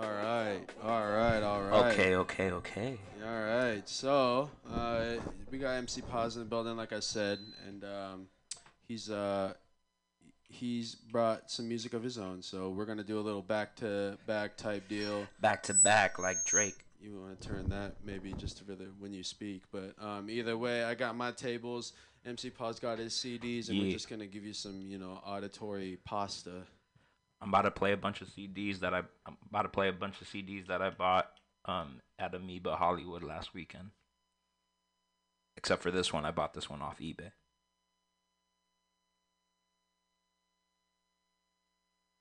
All right, all right, all right. Okay, okay, okay. All right, so uh, we got MC Paz in the building, like I said, and um, he's uh, he's brought some music of his own. So we're gonna do a little back to back type deal. Back to back, like Drake. You want to turn that maybe just for the when you speak, but um, either way, I got my tables. MC Paz got his CDs, and we're just gonna give you some, you know, auditory pasta. I'm about to play a bunch of CDs that I I'm about to play a bunch of CDs that I bought um at Amoeba Hollywood last weekend. Except for this one, I bought this one off eBay.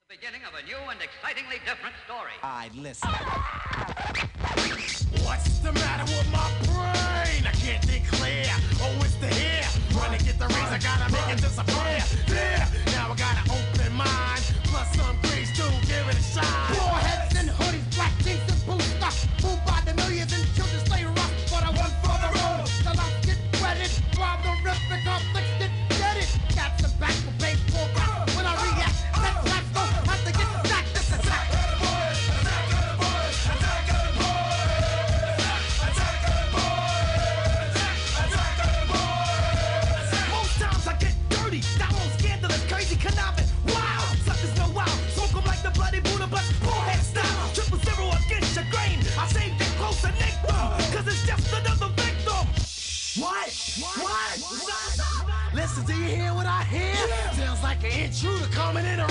The beginning of a new and excitingly different story. I listen. What's the matter with my brain? I can't think clear. Oh, it's the hair. Get the razor, gotta make it disappear. Yeah, now I got an open mind. Plus some grace too, give it a shot. Just another victim. What? What? Listen, do you hear what I hear? Sounds like an intruder coming in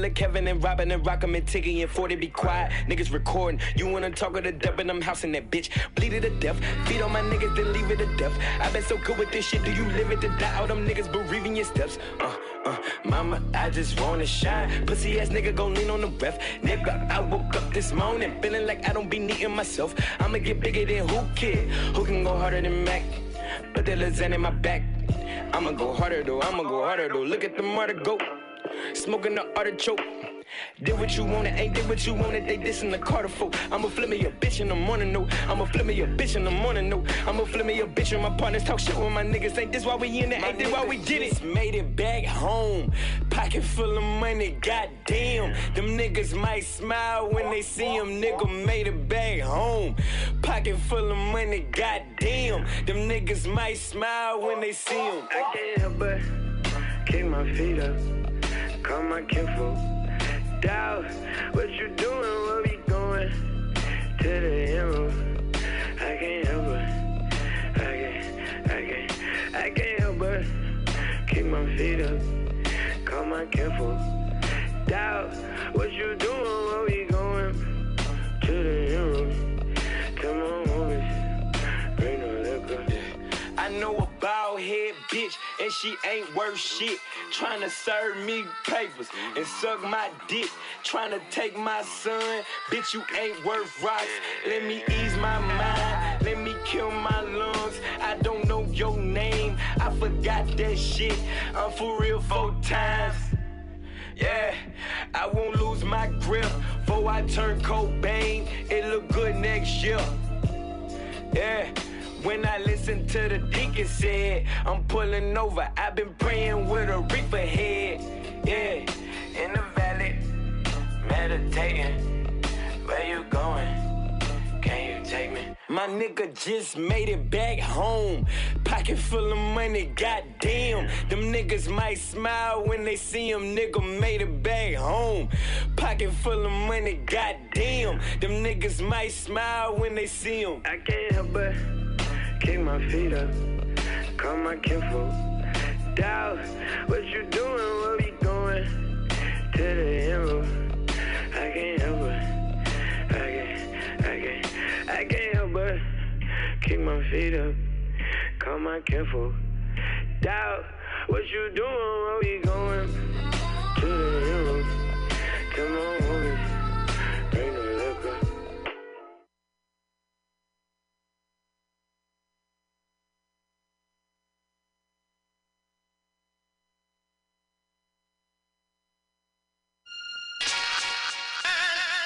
block. This Kevin and Robin and Rock'em and Tiggy and 40 be quiet. Niggas recording. You wanna talk of the depth and I'm housing that bitch. Bleed it to death. Feed on my niggas, then leave it to death. I been so good with this shit. Do you live it to die? All them niggas bereaving your steps. Uh, uh, mama, I just wanna shine. Pussy ass nigga gon' lean on the ref. Nigga, I woke up this morning feeling like I don't be needing myself. I'ma get bigger than who kid? Who can go harder than Mac? Put that Lizanne in my back. I'ma go harder though, I'ma go harder though. Look at the murder go. Smoking the artichoke. Did what you wanted, ain't did what you wanted. They dissing the Carter folk. I'ma flip me a bitch in the morning, no. I'ma flip me a bitch in the morning, no. I'ma flip me a bitch and my partners talk shit with my niggas. Ain't this why we in it? Ain't this why we did it? Made it back home. Pocket full of money, goddamn. Them niggas might smile when they see him. Nigga made it back home. Pocket full of money, goddamn. Them niggas might smile when they see him. I can't help but kick my feet up, call my kinfolk. Doubt what you doing, where we going? To the hero. I can't help but, I can't, I can't, I can't help but kick my feet up, call my kinfolk. Doubt what you doing, where we going? Head bitch, and she ain't worth shit. Trying to serve me papers and suck my dick. Trying to take my son, bitch, you ain't worth rocks. Let me ease my mind, let me kill my lungs. I don't know your name, I forgot that shit. I'm for real four times. Yeah, I won't lose my grip before I turn Cobain. It look good next year. Yeah. When I listen to the deacon said, I'm pulling over. I've been praying with a reaper head. Yeah, in the valley, meditating. Where you going? Can you take me? My nigga just made it back home. Pocket full of money, goddamn. Them niggas might smile when they see him. Nigga made it back home. Pocket full of money, goddamn. Them niggas might smile when they see him. I can't help but kick my feet up, call my kinfolk. Doubt what you doing, where we going? To the hero. I can't help but, I can't, I can't, I can't help but kick my feet up, call my kinfolk. Doubt what you doing, where we going? To the hero. Tell my homies,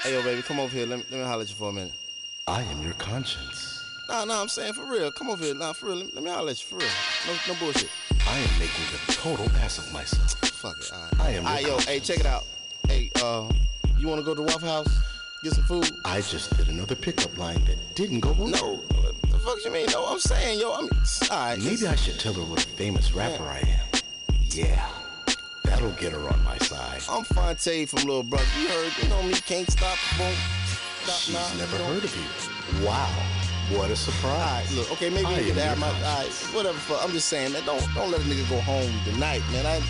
Hey, yo, baby, come over here. Let me, let me holler at you for a minute. I am your conscience. Nah, nah, I'm saying for real. Come over here. Nah, for real. Let me, let me holler at you for real. No, no bullshit. I am making a total ass of myself. Fuck it. All right. I am All right, yo, hey, check it out. Hey, uh, you want to go to Waffle House? Get some food? I just did another pickup line that didn't go well. No. What the fuck you mean? No, I'm saying, yo, I'm. All right. Maybe I should tell her what a famous rapper I am. Yeah, that'll get her on my side. I'm Phonte from Little Brother. You heard, you know me, can't stop, won't stop, She's nah, never heard of you. Wow, what a surprise. Right, look, okay, maybe I you can have my, all right, whatever. I'm just saying, man, don't don't let a nigga go home tonight, man. I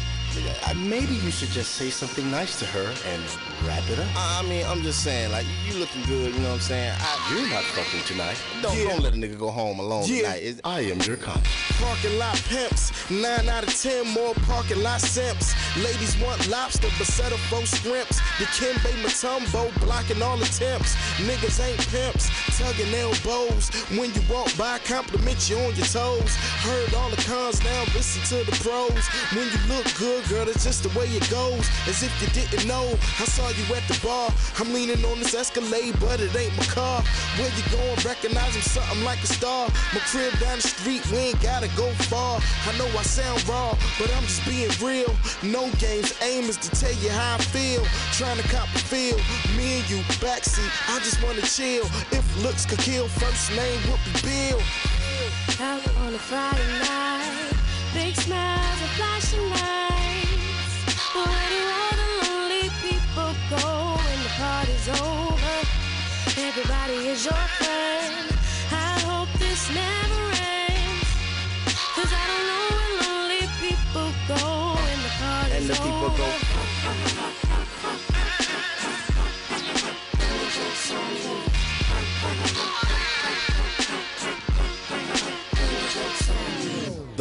Maybe you should just say something nice to her and wrap it up. I mean, I'm just saying, like, you looking good, you know what I'm saying? I, You're not fucking tonight. don't, don't let a nigga go home alone Yeah. tonight. It's- I am your conscience. Parking lot pimps, 9 out of 10 more parking lot simps. Ladies want lobster, but settle for scrimps. The Kimbe Matumbo blocking all attempts. Niggas ain't pimps, tugging elbows. When you walk by, compliment you on your toes. Heard all the cons, now listen to the pros. When you look good, girl, it's just the way it goes. As if you didn't know, I saw you at the bar. I'm leaning on this Escalade, but it ain't my car. Where you going? Recognize I'm something like a star. My crib down the street, we ain't gotta go far. I know I sound raw, but I'm just being real. No games, aim is to tell you how I feel. Trying to cop a feel, me and you backseat. I just wanna chill. If looks could kill, first name would be Bill. Out on a Friday night, big smiles and flashing lights. Where do all the lonely people go when the party's over? Everybody is your friend. I hope this never ends. Cause I don't know where lonely people go when the party's and the people over. go.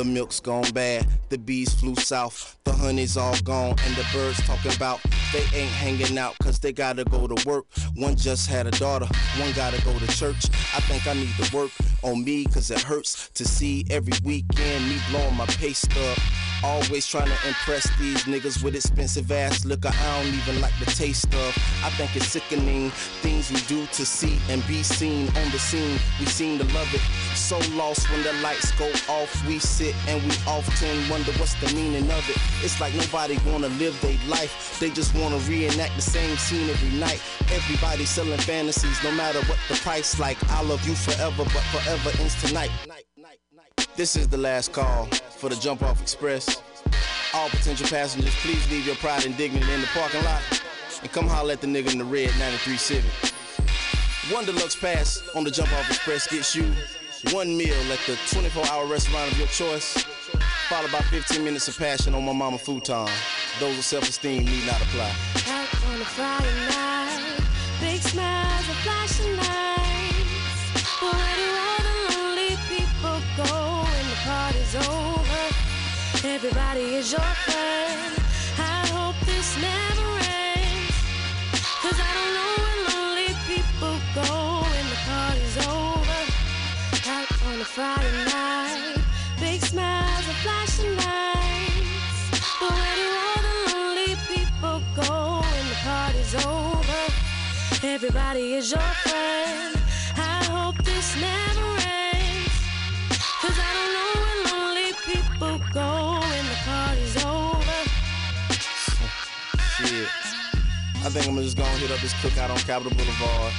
The milk's gone bad, the bees flew south, the honey's all gone, and the birds talking about they ain't hanging out cause they gotta go to work. One just had a daughter, one gotta go to church. I think I need to work on me cause it hurts to see every weekend me blowing my pay stub. Always trying to impress these niggas with expensive ass liquor I don't even like the taste of. I think it's sickening things we do to see and be seen on the scene. We seem to love it. So lost when the lights go off, we sit and we often wonder what's the meaning of it. It's like nobody wanna live their life. They just wanna reenact the same scene every night. Everybody selling fantasies, no matter what the price. Like I love you forever, but forever ends tonight. This is the last call for the Jump Off Express. All potential passengers, please leave your pride and dignity in the parking lot and come holler at the nigga in the red 93 Civic. One deluxe pass on the Jump Off Express gets you one meal at the 24-hour restaurant of your choice, followed by 15 minutes of passion on my mama futon. Those with self-esteem need not apply. Out on a Friday night, big smiles and flashing lights. Everybody is your friend. I hope this never ends. Cause I don't know where lonely people go when the party's over. Out on a Friday night, big smiles and flashing lights. But where do all the lonely people go when the party's over? Everybody is your friend. I hope this never ends. Cause I don't know where lonely people go Shit. I think I'm just gonna hit up this cookout on Capitol Boulevard.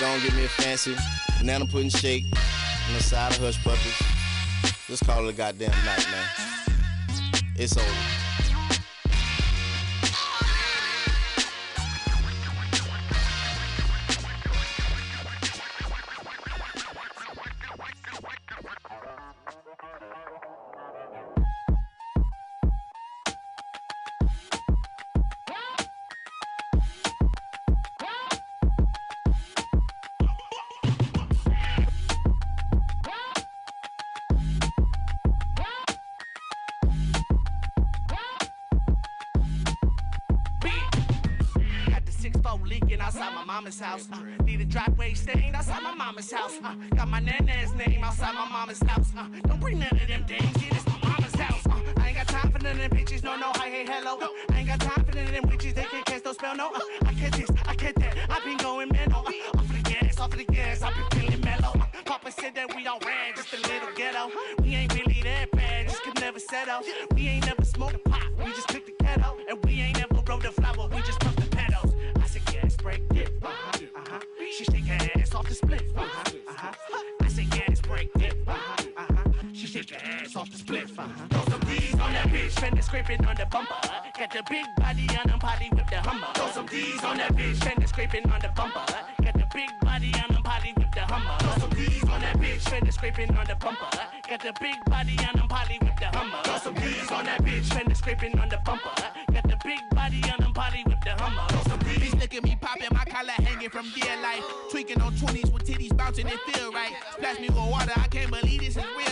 Gonna get me a fancy banana pudding shake and a side of hush puppies. Let's call it a goddamn night, man. It's over. House. Uh, need a driveway stain outside my mama's house. Uh, got my nana's name outside my mama's house. Uh, don't bring none of them things. Yeah, this my mama's house. I ain't got time for none of them bitches. No, no, I hate hello. I ain't got time for none of them bitches. They can't cast no spell. No, I can't this, I can't that. I been going mental. Off of the gas, off of the gas. I been feeling mellow. Papa said that we all ran, just a little ghetto. We ain't really that bad, just could never settle. We ain't never smoked Throw some D's on that bitch, fender scraping on the bumper. Got the big body on them potty with the hummer. Throw some D's on that bitch, fender scraping on the bumper. Got the big body on them potty with the hummer. Throw some D's on that bitch, fender scraping on the bumper. Got the big body on them potty with the hummer. Throw some D's on that bitch, fender scraping on the bumper. Got the big body on them potty with the hummer. Throw some D's. Look at me popping, my collar hanging from dear life. Tweaking on 20s with titties bouncing, it feel right. Splash me with water, I can't believe this is real.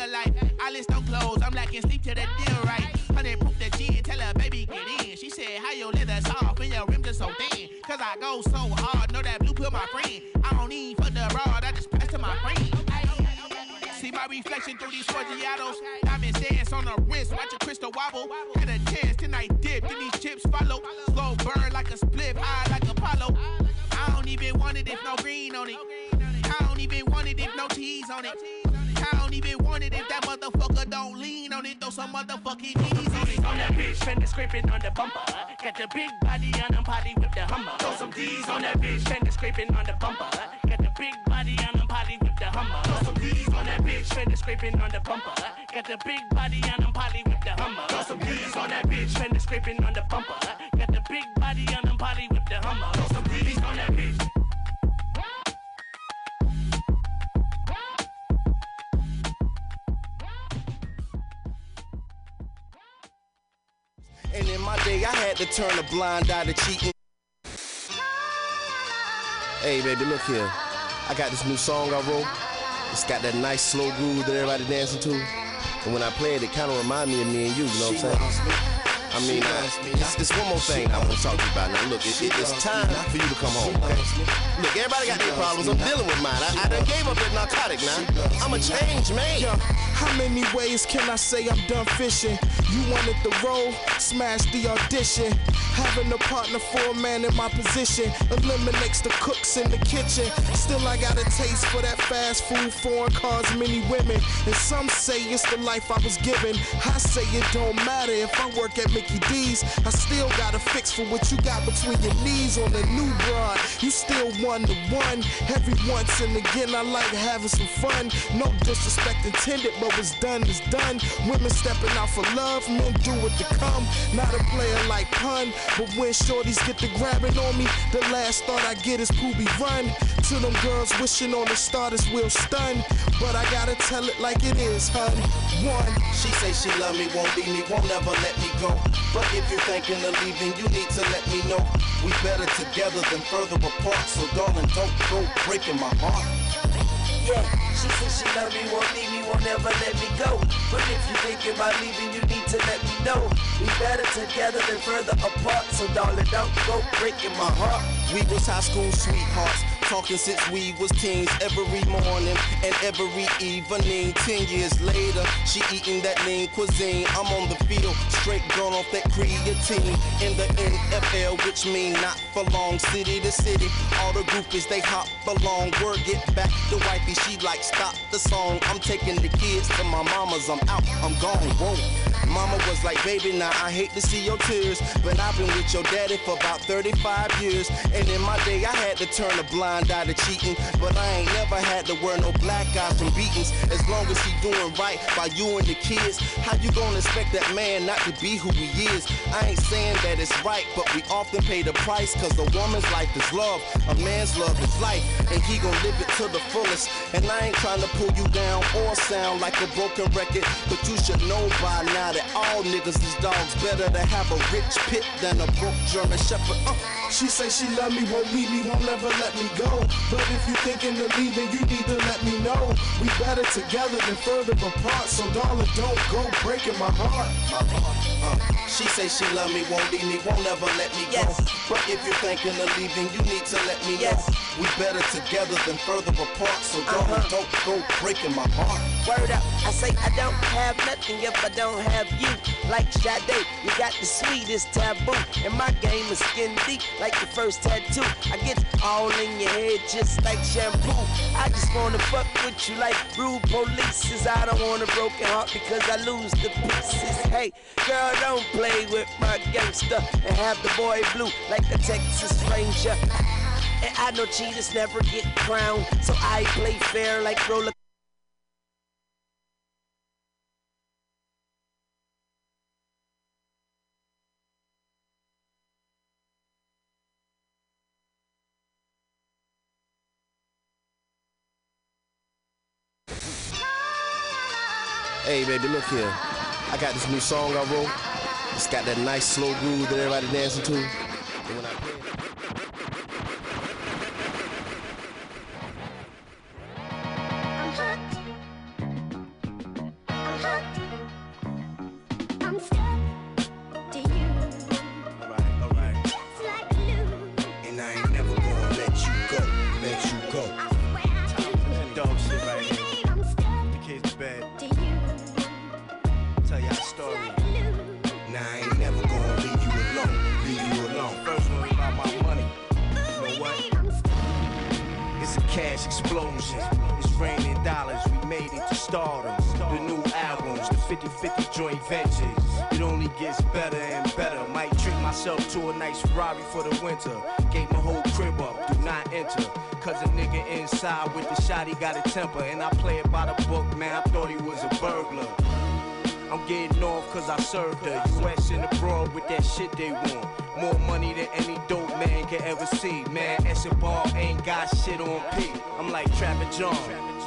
Eyelids don't close, I'm lacking sleep till the deal right. Honey, poop the gin, tell her baby get in. She said, how your leather soft and your rims are so thin. Cause I go so hard, know that blue pill my friend. I don't need for the rod, I just pass to my friend. See my reflection through these Forgiatos. Diamond dance on the wrist, watch a crystal wobble. Had a chance, then I dipped, then these chips follow. Slow burn like a split, high like Apollo. I don't even want it if no green on it. I don't even want it if no cheese on it. Don't lean on it. Throw some motherfucking knees on it. on that bitch, fender scraping on the bumper. Got the big body on them potty with the hummer. Throw some D's on that bitch, fender scraping on the bumper. Got the big body on them potty with the hummer. Throw some D's on that bitch, fender scraping on the bumper. Got the big body on them potty with the hummer. Throw some D's on that bitch, fender scraping on the bumper. Got the big body on them potty with the hummer. Throw some D's on that bitch. My day, I had to turn a blind eye to cheating. Hey, baby, look here. I got this new song I wrote. It's got that nice slow groove that everybody dancing to. And when I play it, it kind of remind me of me and you, you know what I'm saying? I mean, uh, it's, it's one more thing I want to talk to you about. Now, look, it, it, it's time for you to come home, okay? Look, everybody got their problems. I'm dealing with mine. I, I done gave up that narcotic now. I'm a changed man. Yo, how many ways can I say I'm done fishing? You wanted the role, smash the audition. Having a partner for a man in my position eliminates the cooks in the kitchen. Still, I got a taste for that fast food, foreign cars, many women. And some say it's the life I was given. I say it don't matter if I work at Mickey D's. I still got a fix for what you got between your knees on the new broad. You still one to one. Every once and again, I like having some fun. No disrespect intended, but what's done is done. Women stepping out for love, men do it to come. Not a player like pun, but when shorties get to grabbing on me, the last thought I get is poopy run. To them girls wishing on the starters will stun. But I gotta tell it like it is, hun. One. She say she love me, won't leave me, won't never let me go. But if you're thinking of leaving, you need to let me know. We better together than further apart. So darling, don't go breaking my heart. Yeah, she said she love me, won't leave me, won't ever let me go. But if you're thinking about leaving, you need to let me know. We better together than further apart. So darling, don't go breaking my heart. We was high school sweethearts, talking since we was teens every morning and every evening. Ten years later, she eating that lean cuisine. I'm on the field, straight gone off that creatine. In the NFL, which mean not for long, city to city. All the groupies, they hop along. Word get back to wifey, she like stop the song. I'm taking the kids to my mama's, I'm out, I'm gone, whoa. Mama was like, baby, now I hate to see your tears, but I've been with your daddy for about 35 years. And in my day, I had to turn a blind eye to cheating, but I ain't never had to wear no black eye from beatings. As long as he doing right by you and the kids, how you gonna expect that man not to be who he is? I ain't saying that it's right, but we often pay the price, cause a woman's life is love, a man's love is life, and he gon' live it to the fullest. And I ain't trying to pull you down or sound like a broken record, but you should know by now that all niggas is dogs. Better to have a rich pit than a broke German shepherd. Uh. She say she love me, won't leave me, won't never let me go. But if you thinking of leaving, you need to let me know. We better together than further apart. So darling, don't go breaking my heart. Uh, She say she love me, won't leave me, won't ever let me go. But if you're thinking of leaving, you need to let me know. We better together than further apart. So don't, Uh-huh. don't go breaking my heart. Word up, I say I don't have nothing if I don't have you. Like Sade, you got the sweetest taboo. And my game is skin deep like the first tattoo. I get all in your head just like shampoo. I just wanna fuck with you like rude police. I don't want a broken heart because I lose the pieces. Hey, girl, don't play with my gangster and have the boy blue like a Texas Ranger. And I know cheaters never get crowned, so I play fair like roller. Hey, baby, look here. I got this new song I wrote. It's got that nice slow groove that everybody dancing to. It's raining dollars. We made it to stardom. The new albums, the 50-50 joint ventures. It only gets better and better. Might treat myself to a nice Ferrari for the winter. Gave my whole crib up. Do not enter. Cause a nigga inside with the shot, he got a temper. And I play it by the book, man. I thought he was a burglar. I'm getting off cause I served her. US and abroad with that shit they want. More money than any dope man can ever see. Man, Escobar ain't got shit on P. I'm like Trapper John,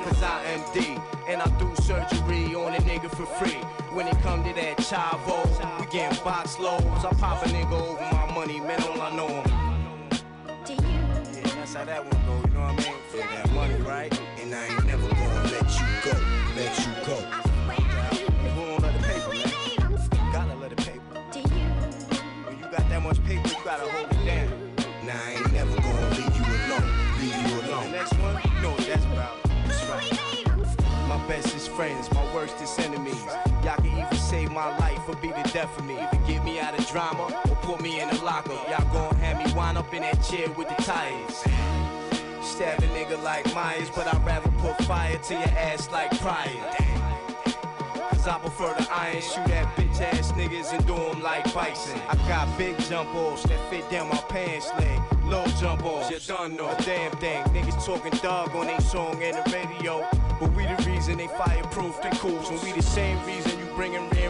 cause I am D. And I do surgery on a nigga for free. When it come to that chavo, we getting box loads. I pop a nigga over my money, man, all I know him. Yeah, that's how that one go, you know what I mean? For that money, right? And I or be the death of me. Either get me out of drama or put me in a locker. Y'all gon' have me wind up in that chair with the tires. Stab a nigga like Myers, but I'd rather put fire to your ass like Pryor. Cause I prefer to iron, shoot at bitch ass niggas and do 'em like bison. I got big jump offs that fit down my pants leg. Low jump offs, you done know. A damn thing. Niggas talking dog on they song and the radio. But we the reason they fireproof the cools. And we the same reason you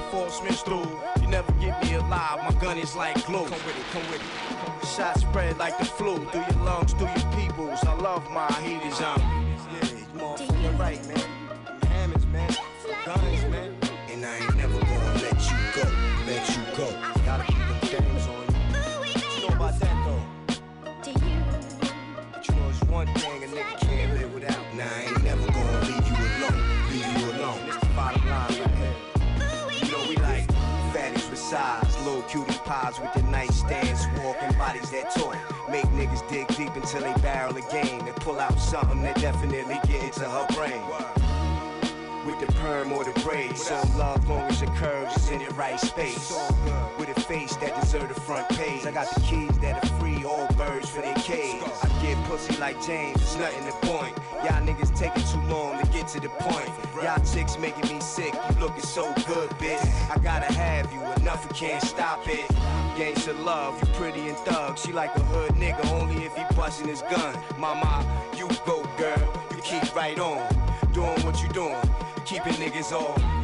bringing reinforcements through. You never get me alive, my gun is like glue. Come with it, come with it. Shots spread like the flu through your lungs, through your peoples. I love my heaters on. Yeah, you motherfucker right, man. Hammers, man. Guns, man. Size, little cutie pies with the nightstands, walking bodies that talk. Make niggas dig deep until they barrel a game and pull out something that definitely get into her brain. With the perm or the braids, so love long as your curves is in the right space. With a face that deserve the front page. I got the keys that all birds for their cage. I get pussy like James, it's nothing to point. Y'all niggas taking too long to get to the point. Y'all chicks making me sick, you looking so good, bitch. I gotta have you, enough you can't stop it. Gangsta love, you pretty and thug. She like a hood nigga, only if he bustin' his gun. Mama, you go, girl, you keep right on. Doing what you doing, keeping niggas on.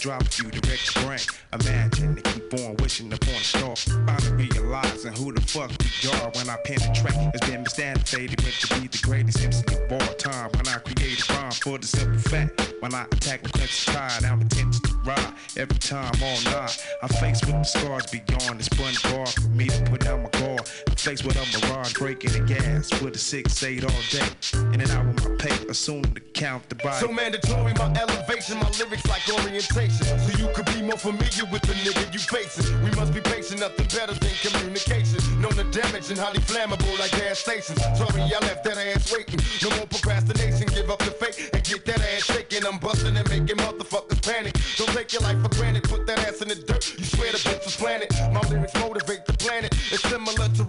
Possible you to few direct brain. Imagine to keep on wishing upon a star. Finally realizing who the fuck we are when I penetrate. It's been misdated with to be the greatest MC of all time. When I create a rhyme for the simple fact. When I attack the clench tide, I'm intention to ride. Every time all night, I'm faced with the scars beyond the spun bar for me to put down my guard. I'm faced with a mirage breaking the with a six eight all day. And out with my pay, assume to count the body. So mandatory, my elevation, my lyrics like orientation. So you could be more familiar with the nigga you facing. We must be patient, nothing better than communication. Known to damage and highly flammable like gas stations. Sorry, I left that ass waiting. No more procrastination, give up the fake and get that ass shaking. I'm busting and making motherfuckers panic. Don't take your life for granted, put that ass in the dirt. You swear the bitch was planet. My lyrics motivate the planet. It's similar to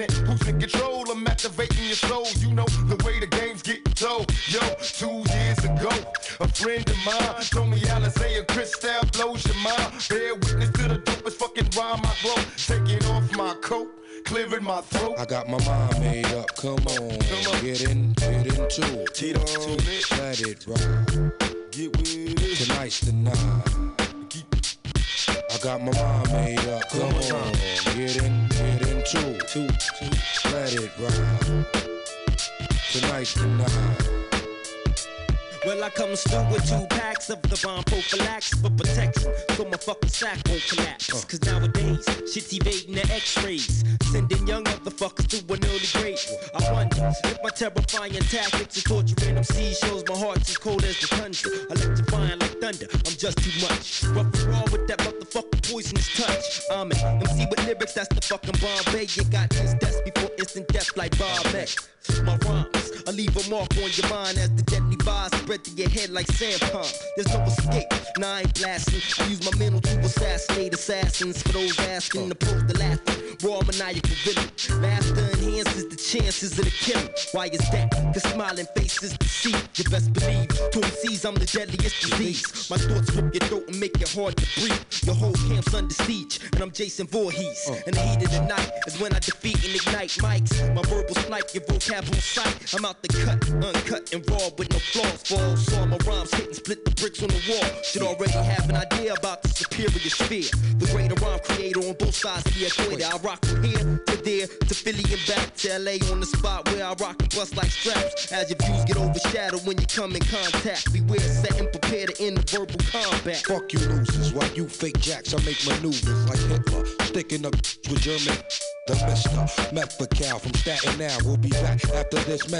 Who's in control? I'm activating your soul. You know the way the game's getting told. Yo, two years ago, a friend of mine told me Alizé and Cristal blows your mind. Bear witness to the dopest fucking rhyme I blow. Taking off my coat. Clearing my throat. I got my mind made up. Come on, get in, get into it. Tito, let it ride. Get with it. Tonight's the night. I got my mind made up. Come on, get in, get into it. Let it ride. Tonight's the night. Well, I come through with two packs of the bomb prophylaxis for protection, so my fucking sack won't collapse. Cause nowadays, shit's evading the x-rays, sending young motherfuckers to an early grave. I wonder if my terrifying tactics of torturing them sea shows my heart's as cold as the tundra, electrifying like thunder. I'm just too much. Rough and raw with that motherfucking poisonous touch. I'm an MC with lyrics that's the fucking Bombay. You got this death before instant death like Bob X. My rhymes, I leave a mark on your mind as the deadly vibes spread to your head like sand palm. There's no escape, nah, I ain't blasting. I use my mental to assassinate assassins for those asking to pose the laughing. Raw maniacal villain. Laughter enhances the chances of the killing. Why is that? Cause smiling faces deceive. You best believe, to MCs, I'm the deadliest disease. My thoughts rip your throat and make it hard to breathe. Your whole camp's under siege, and I'm Jason Voorhees. And the heat of the night is when I defeat and ignite mics. My verbal snipe, your vocab on sight. I'm out the cut, uncut and raw with no flaws. For saw my rhymes hit and split the bricks on the wall. Should already have an idea about the superior sphere. The greater rhyme creator on both sides of the equator. I rock from here to there to Philly and back to LA on the spot where I rock and bust like straps. As your views get overshadowed when you come in contact. Beware, set and prepare to end the verbal combat. Fuck you losers, while you fake jacks, I make maneuvers like Hitler, sticking up with German. The Mister Methacal from Staten Island will be back after this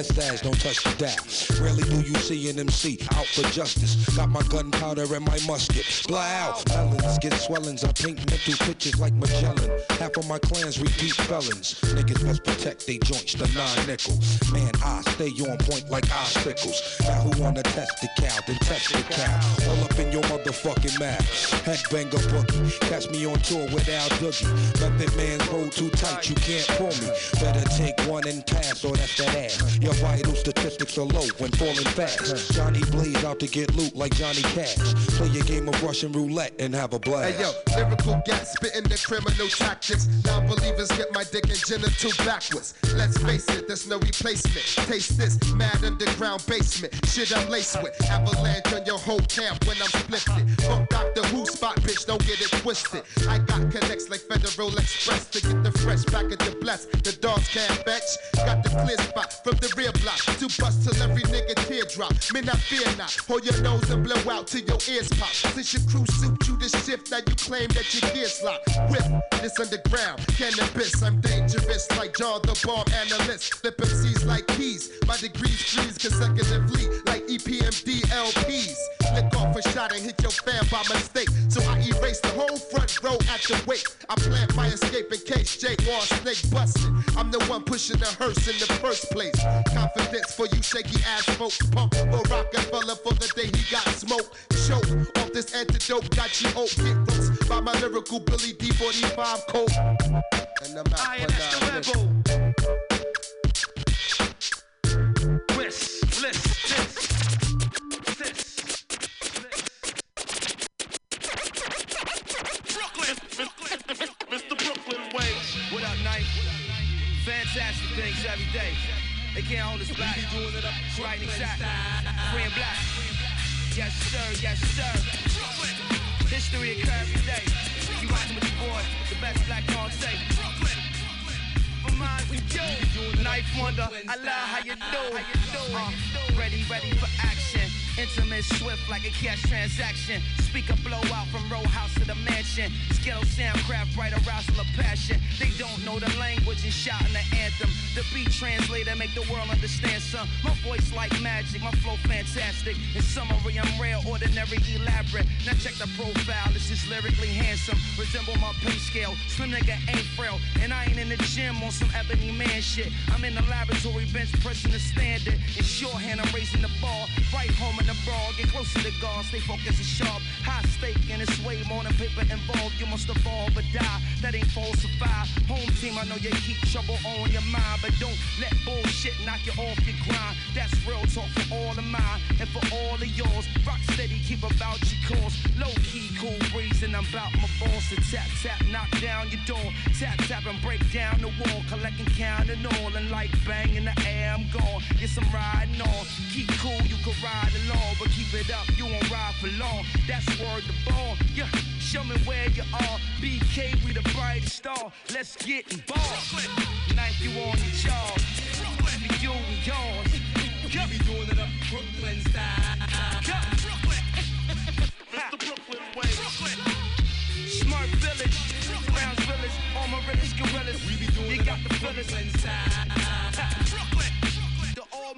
Don't touch the dial. Rarely do you see an MC out for justice. Got my gunpowder and my musket. Fly out, melons get swellings. I paint mental pictures like Magellan. Half of my clans repeat felons. Niggas must protect they joints, the nine nickel. Man, I stay on point like icicles. Now who wanna test the cow? Then test the cow. All up in your motherfucking mouth. Headbanger boogie. Catch me on tour with Al Doogie. Method man's roll too tight, you can't pull me. Better take one and pass, or that's that ass. Your vital statistics are low when falling fast. Johnny Blaze out to get loot like Johnny Cash. Play a game of Russian roulette and have a blast. Hey yo, lyrical gas spitting the criminal tactics. Non-believers get my dick and genital backwards. Let's face it, there's no replacement. Taste this mad underground basement. Shit I'm laced with. Avalanche on your whole camp when I'm splifted. Fuck Doctor Who spot, bitch, don't get it twisted. I got connects like Federal Express to get the fresh package of bless. The dogs can't fetch. Got the clear spot from the rear block to bust till every nigga teardrop. Men, I fear not. Hold your nose and blow out till your ears pop. Since your crew suit you to shift, now you claim that your gears locked. Whip this underground cannabis. I'm dangerous like John the bomb analyst. Flip MCs like keys. My degrees freeze consecutively like EPMD LPs. Lick off a shot and hit your fan by mistake. So I erase the whole front row at the wake. I plant my escape in case Jake Wall snake busted. I'm the one pushing the hearse in the first place. Confidence for you shaky ass folks. Pump for Rockefeller for the day he got smoked. Choke off this antidote. Got you oak get roast by my lyrical Billy D45 coat. And I'm out I for ready, ready for action. Intimate, swift like a cash transaction. Speaker blow out from row house to the mansion. Skittle soundcraft, right arousal of passion. They don't know the language and shouting the anthem. The beat translator make the world understand some. My voice like magic, my flow fantastic. In summary, I'm rare, ordinary, elaborate. Now check the profile, this is lyrically handsome. Resemble my pay scale. Slim nigga ain't frail. And I ain't in the gym on some ebony man shit. I'm in the laboratory bench pressing the standard. In shorthand, I'm raising the ball. Right home in the brawl, get closer to the guard, stay focused and sharp. High stake, and it's way more than paper involved. You must evolve or die. That ain't falsify. Home team, I know you keep trouble on your mind, but don't let bullshit knock you off your grind. That's real talk for all of mine and for all of yours. Rock steady, keep about your course. Low key, cool and I'm about my balls to tap, tap, knock down your door. Tap, tap, and break down the wall. Collecting, counting all, and like bang in the air, I'm gone. Yes, I'm riding on. Keep cool, you can ride along, but keep it up, you won't ride for long. That's word to ball. Yeah, show me where you are. BK, we the brightest star. Let's get involved. Knife you on your jaw. You and yours. Yeah. We be doing it up Brooklyn style. Yeah. It's the Brooklyn way. Smart village, Browns village, all my gorillas. We be doing you got the Brooklyn The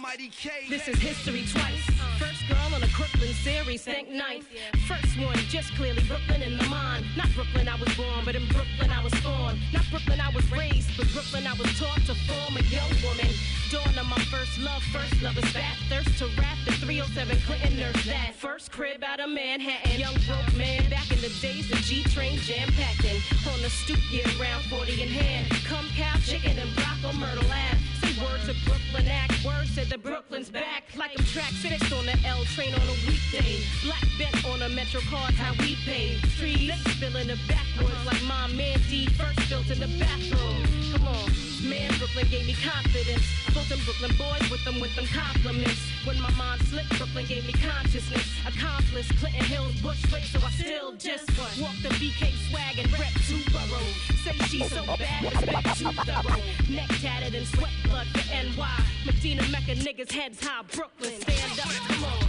almighty K. This is history twice. First girl on a Crooklyn series, thank ninth. First one, just clearly Brooklyn in the mind. Not Brooklyn I was born, but in Brooklyn I was born. Not Brooklyn I was raised, but Brooklyn I was taught to form a young woman. Dawn of my first love, first love is fat. Thirst to rap, the 307 Clinton nurse that. First crib out of Manhattan. Young broke man, back in the days the G train jam packed in. On the stoop, yeah, round 40 in hand. Come cow, chicken, and block on Myrtle Ave. Say word to Brooklyn act, word said the Brooklyn's back. Like I'm track fixed on the L train on a weekday. Black bent on a Metro card, how we pay. Streets spilling the backwoods like my man D first built in the bathroom. Come on. Man, Brooklyn gave me confidence. Built them Brooklyn boys with them with them compliments. When my mind slipped, Brooklyn gave me consciousness. Accomplice, Clinton Hills, Bushwick, so I still just walk the BK swag and rep two boroughs. Say she's so bad, respect too thorough. Neck tatted and sweat blood for NY. Medina Mecca niggas heads high. Brooklyn, stand up, come on.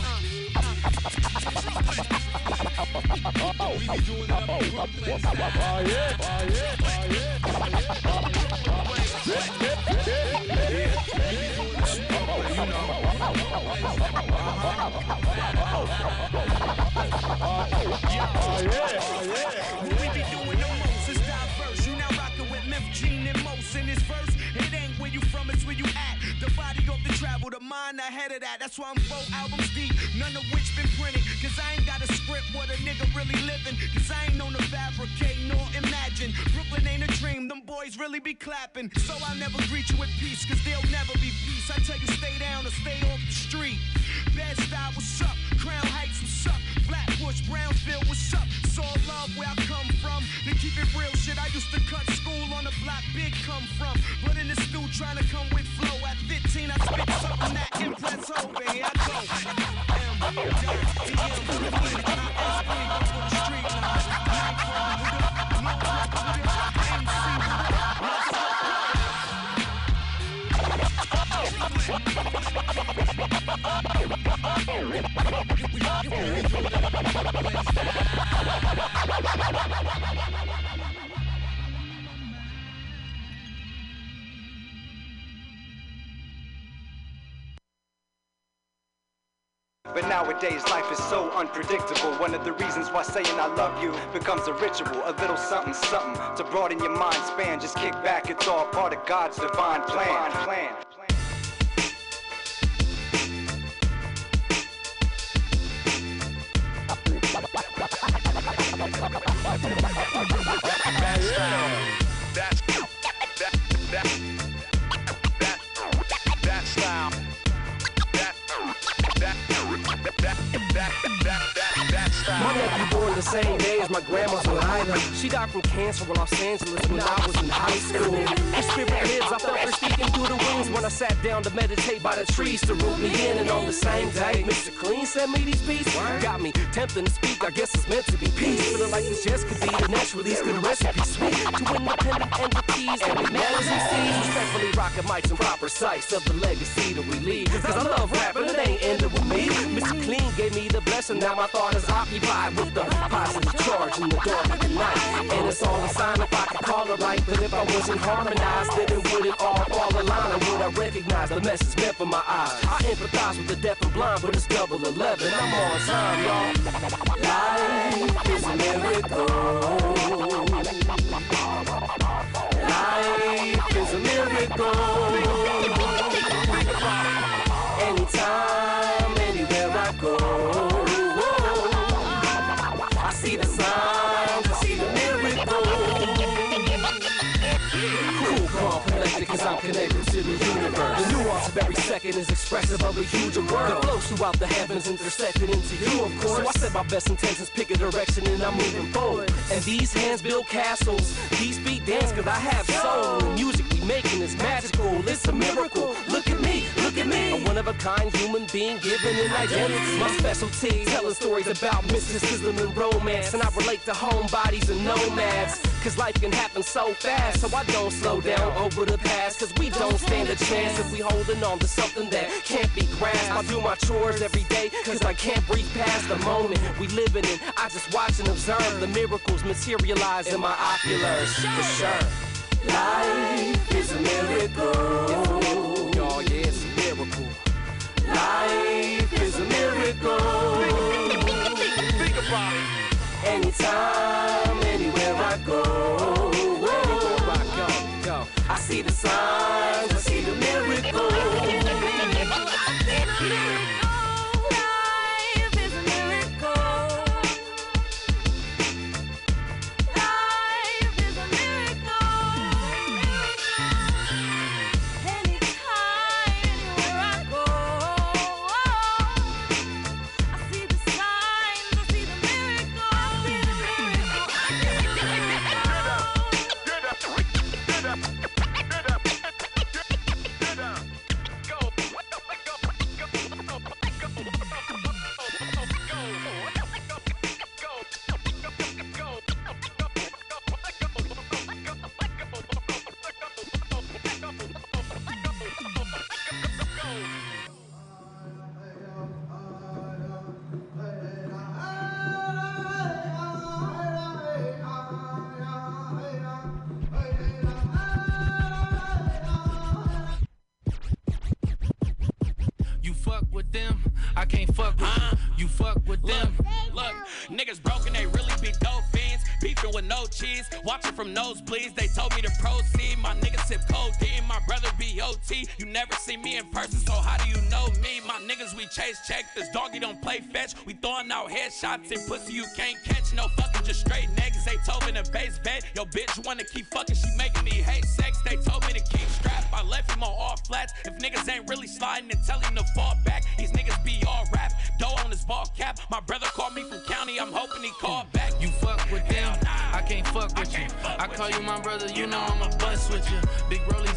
Uh, We be doing Brooklyn. Oh yeah, oh yeah, oh We be doing the most, diverse. You now rockin' with Myth, and Most in this verse. It ain't where you from, it's where you at. The body of the travel, the mind ahead of that. That's why I'm four albums deep, none of which been printed. Script what a nigga really living. Cause I ain't known to fabricate nor imagine. Brooklyn ain't a dream, them boys really be clapping. So I'll never greet you with peace, cause there'll never be peace. I tell you, stay down or stay off the street. Bed style, what's up? Crown Heights, what's up? Flatbush, Brownsville, what's up? It's all love where I come from. To keep it real shit, I used to cut school on the block big come from. But in the stew trying to come with flow. At 15, I spit something that impress oh, over. Here I go. M, dot, DM, Brooklyn, ISP, go But nowadays life is so unpredictable. One of the reasons why saying I love you becomes a ritual, a little something, something to broaden your mind span. Just kick back, it's all part of God's divine plan. plan. That that that the same day as my grandma's Lila. She died from cancer in Los Angeles when I was in high school. Her spirit lives, I felt her speaking through the wings when I sat down to meditate by the trees to root me in. And on the same day, Mr. Clean sent me these beats. Got me tempting to speak, I guess it's meant to be peace. Feeling like this just could be the next release, could the recipe sweet. Two independent entities, every man as he sees. Respectfully rocking mics and proper sights of the legacy that we leave. Cause I love rap, but it ain't ended with me. Mr. Clean gave me the blessing, now my thought is occupied with the in the dark of the night. And it's all a sign if I could call it right. But if I wasn't harmonized, then it wouldn't all fall in line. And would I recognize the message meant for my eyes? I empathize with the deaf and blind, but it's double eleven. I'm on time, y'all. Life is a miracle. Life is a miracle. Anytime, of is expressive of a huge world. That flows throughout the heavens, intersected into you, of course. So I set my best intentions, pick a direction, and I'm moving forward. And these hands build castles, these feet dance, cause I have soul. The music we making is magical, it's a miracle. Look at me, look at me. A one of a kind human being given an identity. My specialty, telling stories about mysticism and romance. And I relate to homebodies and nomads. Cause life can happen so fast, so I don't slow down over the past. Cause we don't stand a chance if we holding on to something that can't be grasped. I do my chores every day, cause I can't breathe past the moment we living in. I just watch and observe the miracles materialize in my oculars. For sure. Life is a miracle. Life is a miracle. Think about it. Anytime, anywhere I go. I go, go. I see the signs, from nosebleeds. They told me to proceed. My niggas sip codeine, my brother be OT. You never see me in person, so how do you know me? My niggas, we chase check. This doggy don't play fetch. We throwing out headshots and pussy you can't catch. No fucking just straight niggas. They told me to base bet. Yo, bitch wanna keep fucking, she making me hate sex. They told me to keep strap. I left him on all flats. If niggas ain't really sliding and tell him to fall back, these niggas be all rap. Dough on his ball cap. My brother call you my brother, you know I'm a bust with you. Big rollies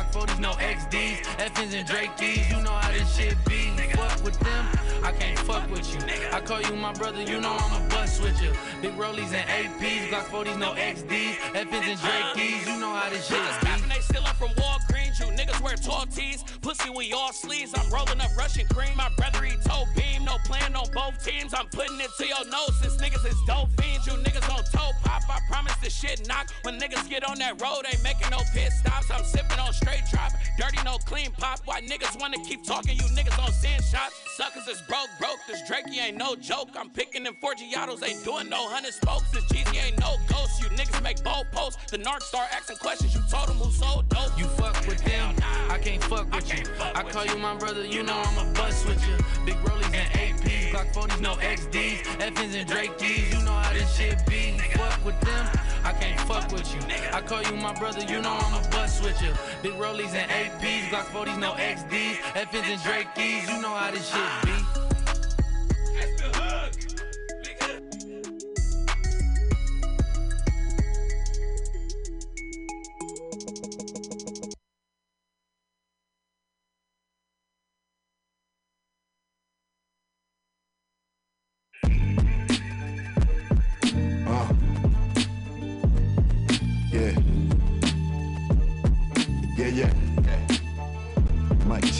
Glock 40s, no XDs, FNs and Drake D's. You know how this shit be. Fuck with them, I can't fuck with you. I call you my brother, you know I'm a bust with you. Big rollies and APs, Glock 40s, no XDs, FNs and Drake D's. You know how this shit be. they stealing from Walgreens. You niggas wear tall tees. Pussy, we all sleeves. I'm rolling up Russian cream. My brother, he told beam. No plan on both teams. I'm putting it to your nose since niggas is dope fiends. You niggas on toe pop. I promise this shit knock. When niggas get on that road, ain't making no pit stops. I'm sipping on straight drop. Dirty, no clean pop. Why niggas wanna keep talking? You niggas on sand shots. Suckers is broke, broke. This Drakey ain't no joke. I'm picking them Forgiatos. Ain't doing no hundred spokes. This Jeezy ain't no ghost. You niggas make bold posts. The narc start asking questions. You told them who sold dope. You fuck with them, Nah. I can't fuck with you. I call you my brother, you know I'm a bust with you. Big rollies and APs, Glock 40s, no XDs, FNs and Drake D's. You know how this shit be. Fuck with them, I can't fuck with you. I call you my brother, you know I'm a bust with you. Big rollies and APs, Glock 40s, no XDs, FNs and Drake D's. You know how this shit be. That's the hook.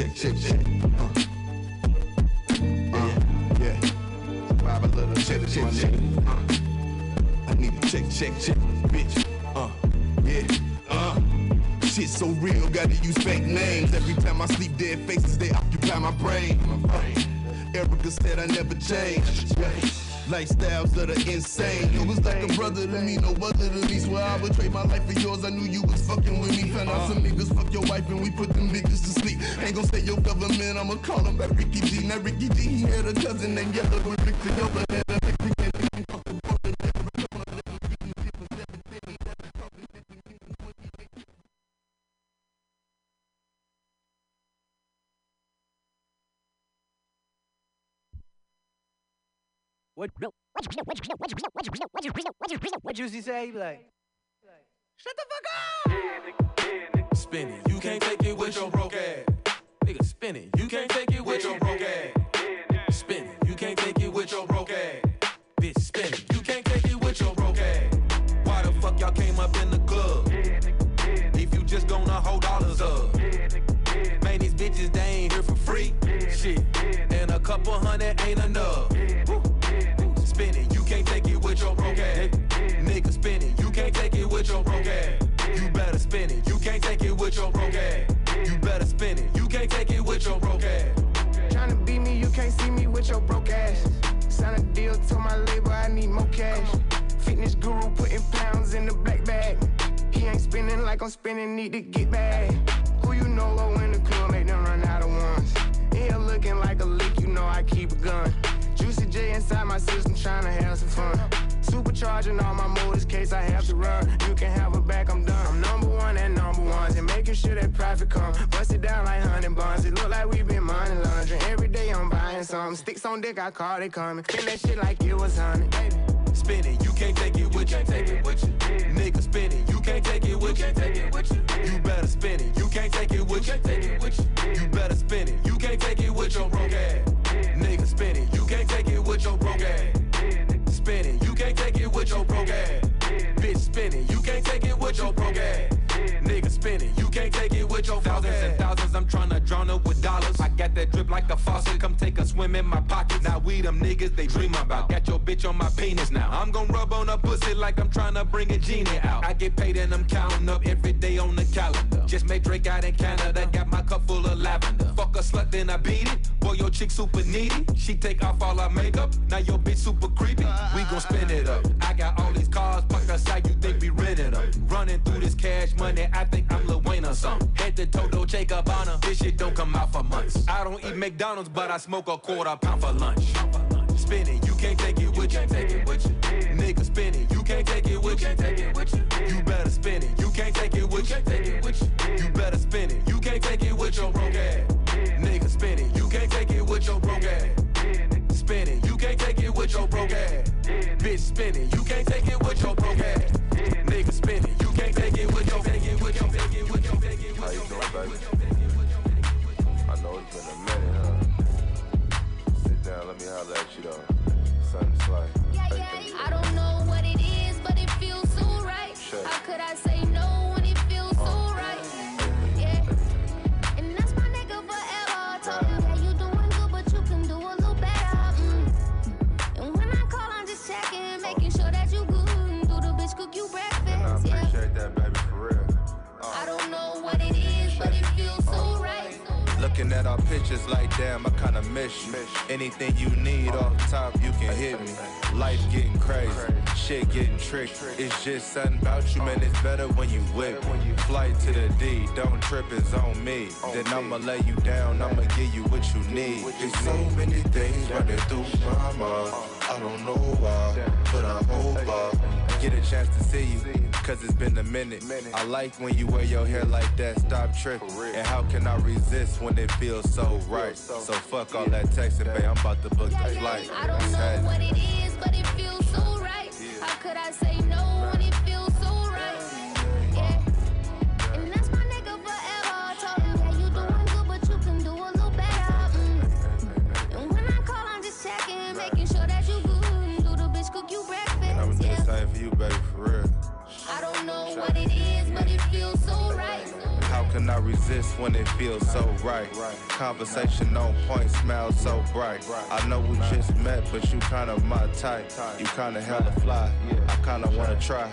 Check, check, check. Uh. Uh, yeah. Vibe a little check, check, check. Uh. I need a check, check, check, bitch. Uh, yeah. Uh. Shit so real, gotta use fake names. Every time I sleep, dead faces, they occupy my brain. Erica said I never change. Lifestyles that are insane. You was like a brother to me, no other to me. Swear I would trade my life for yours. I knew you was fucking with me. Found out uh-huh. some niggas fuck your wife and we put them niggas to sleep. Ain't gon' say your government, I'ma call him back Ricky G. Now Ricky G, he had a cousin named Yellow with Rick Together. What? What Juicy say? Like, shut the fuck up. Spin it, you can't take it with your broke ass. Nigga, spin it, you can't take it with your broke ass. Spin it, you can't take it with your broke ass. Bitch, spin it, you can't take it with your broke ass. Why the fuck y'all came up in the club? If you just gonna hold dollars up. Man, these bitches, they ain't here for free. Shit, and a couple hundred ain't enough. Woo. Spin you can't take it with your broke ass. Nigga, spin it, you can't take it with your broke ass. You better spin it, you can't take it with your broke ass. You better spin it, you can't take it with your broke ass. Tryna beat me, you can't see me with your broke ass. Sign a deal to my label, I need more cash. Fitness guru putting pounds in the black bag. He ain't spinning like I'm spinning, need to get back. Who you know low in the club, make them run out of ones. In here looking like a lick, you know I keep a gun. Juicy J inside my system, tryna have some fun. Supercharging all my motors, case I have to run. You can have a back, I'm done. I'm number one and number ones, and making sure that profit come. Bust it down like honey buns. It look like we been money laundering. Every day I'm buying something. Sticks on dick, I call it coming. Spin that shit like it was honey, baby. Spin it, you can't take it with you. Take it with you. Nigga, spin it, you can't take it with you. Take it with you. You better spin it, you can't take it with you. Take it with you. You better spin it, you can't take it with your with your broke ass. Nigga, spin it, you can't take it with your thousands and thousands. I'm tryna drown up with dollars. I got that drip like a faucet. Come take a swim in my pocket. Now we them niggas they dream about. Got your bitch on my penis now. I'm gon' rub on her pussy like I'm tryna bring a genie out. I get paid and I'm counting up every day on the calendar. Just made Drake out in Canada. Got my cup full of lavender. Fuck a slut, then I beat it. Boy, your chick super needy. She take off all her makeup. Now your bitch super creepy. We gon' spin it up. I got all these cars parked outside. You think we rented them? Running through this cash money. I think I'm Lil Wayne or something. Head to Toto, Jacob Bonner. This shit don't come out for months. I don't eat McDonald's, but I smoke a quarter pound for lunch. Spin it, you can't take it with you. Take it with you. Nigga, spin it, you can't take it with you. Take it with you. You better spin it, you can't take it with you. Take it with you. You better spin it, you can't take it with your broke ass. Nigga, spin it, you can't take it with your broke ass. Spin it, you can't take it with your broke ass. Bitch, spin it, you Looking at our pictures like damn, I kinda miss you. Anything you need off the top, you can hit me. Life getting crazy, shit getting tricky. It's just something about you, man. It's better when you me. Flight to the D, don't trip, it's on me. Then I'ma lay you down, I'ma give you what you need. There's so many things running through my mind. I don't know why, but I hope I get a chance to see you. Cause it's been a minute. I like when you wear your hair like that, stop tripping. And how can I resist when it feels so right? So fuck all that texting, babe. I'm about to book the flight. I don't know what it is, but it feels so right. How could I say no Cannot resist when it feels so right. Conversation on point, smile so bright. I know we just met, but you kinda my type. You kinda hella fly. I kinda wanna try.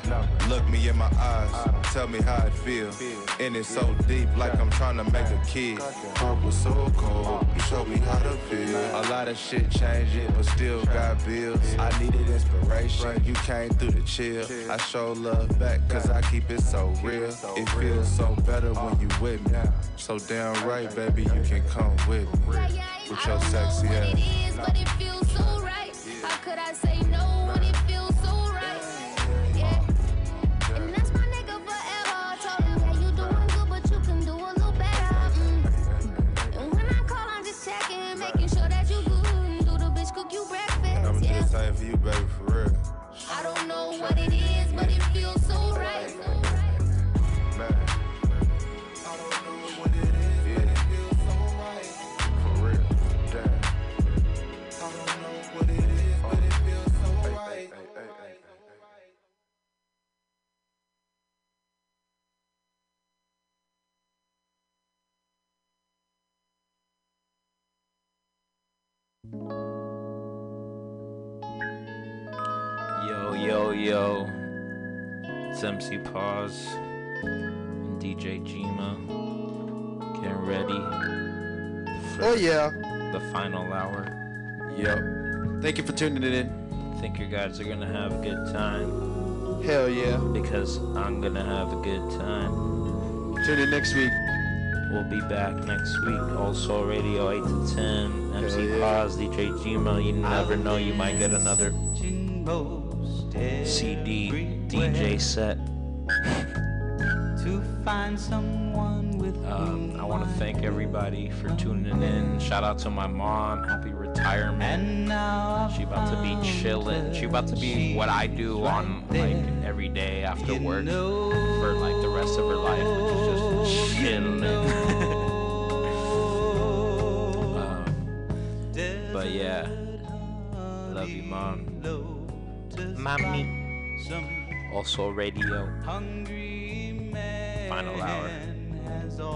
Look me in my eyes, tell me how it feels. And it's so deep, like I'm trying to make a kid. Heart was so cold, you showed me how to feel. A lot of shit changing, but still got bills. I needed inspiration, you came through the chill. I show love back, cause I keep it so real. It feels so better when you with me. So damn right, baby, you can come with me. With your sexy It ass. is, but it feels so right. How could I say no when it feels so right? Yeah. And that's my nigga forever. Told him, yeah, you doing good, but you can do a little better. Mm. And when I call, I'm just checking, making sure that you good. And do the bitch cook you I'm breakfast? Yeah. just for you, baby, MC Pause and DJ Jima getting ready. For Oh, yeah. The final hour. Yep. Thank you for tuning in. Think you guys are gonna have a good time. Hell yeah. Because I'm gonna have a good time. Tune in next week. We'll be back next week. Also, Radio 8 to 10. MC yeah. Pause, DJ Jima. You never know, you might get another CD, DJ set. Find someone with Um, I want to thank everybody for tuning in. Shout out to my mom. Happy retirement. She about to be chilling. She about to be what I do on like every day after work for like the rest of her life, which is just chilling. um, but yeah, love you, mom. Mommy. Also, radio. Final hour.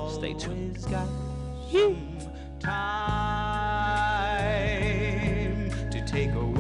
Stay tuned. time to take away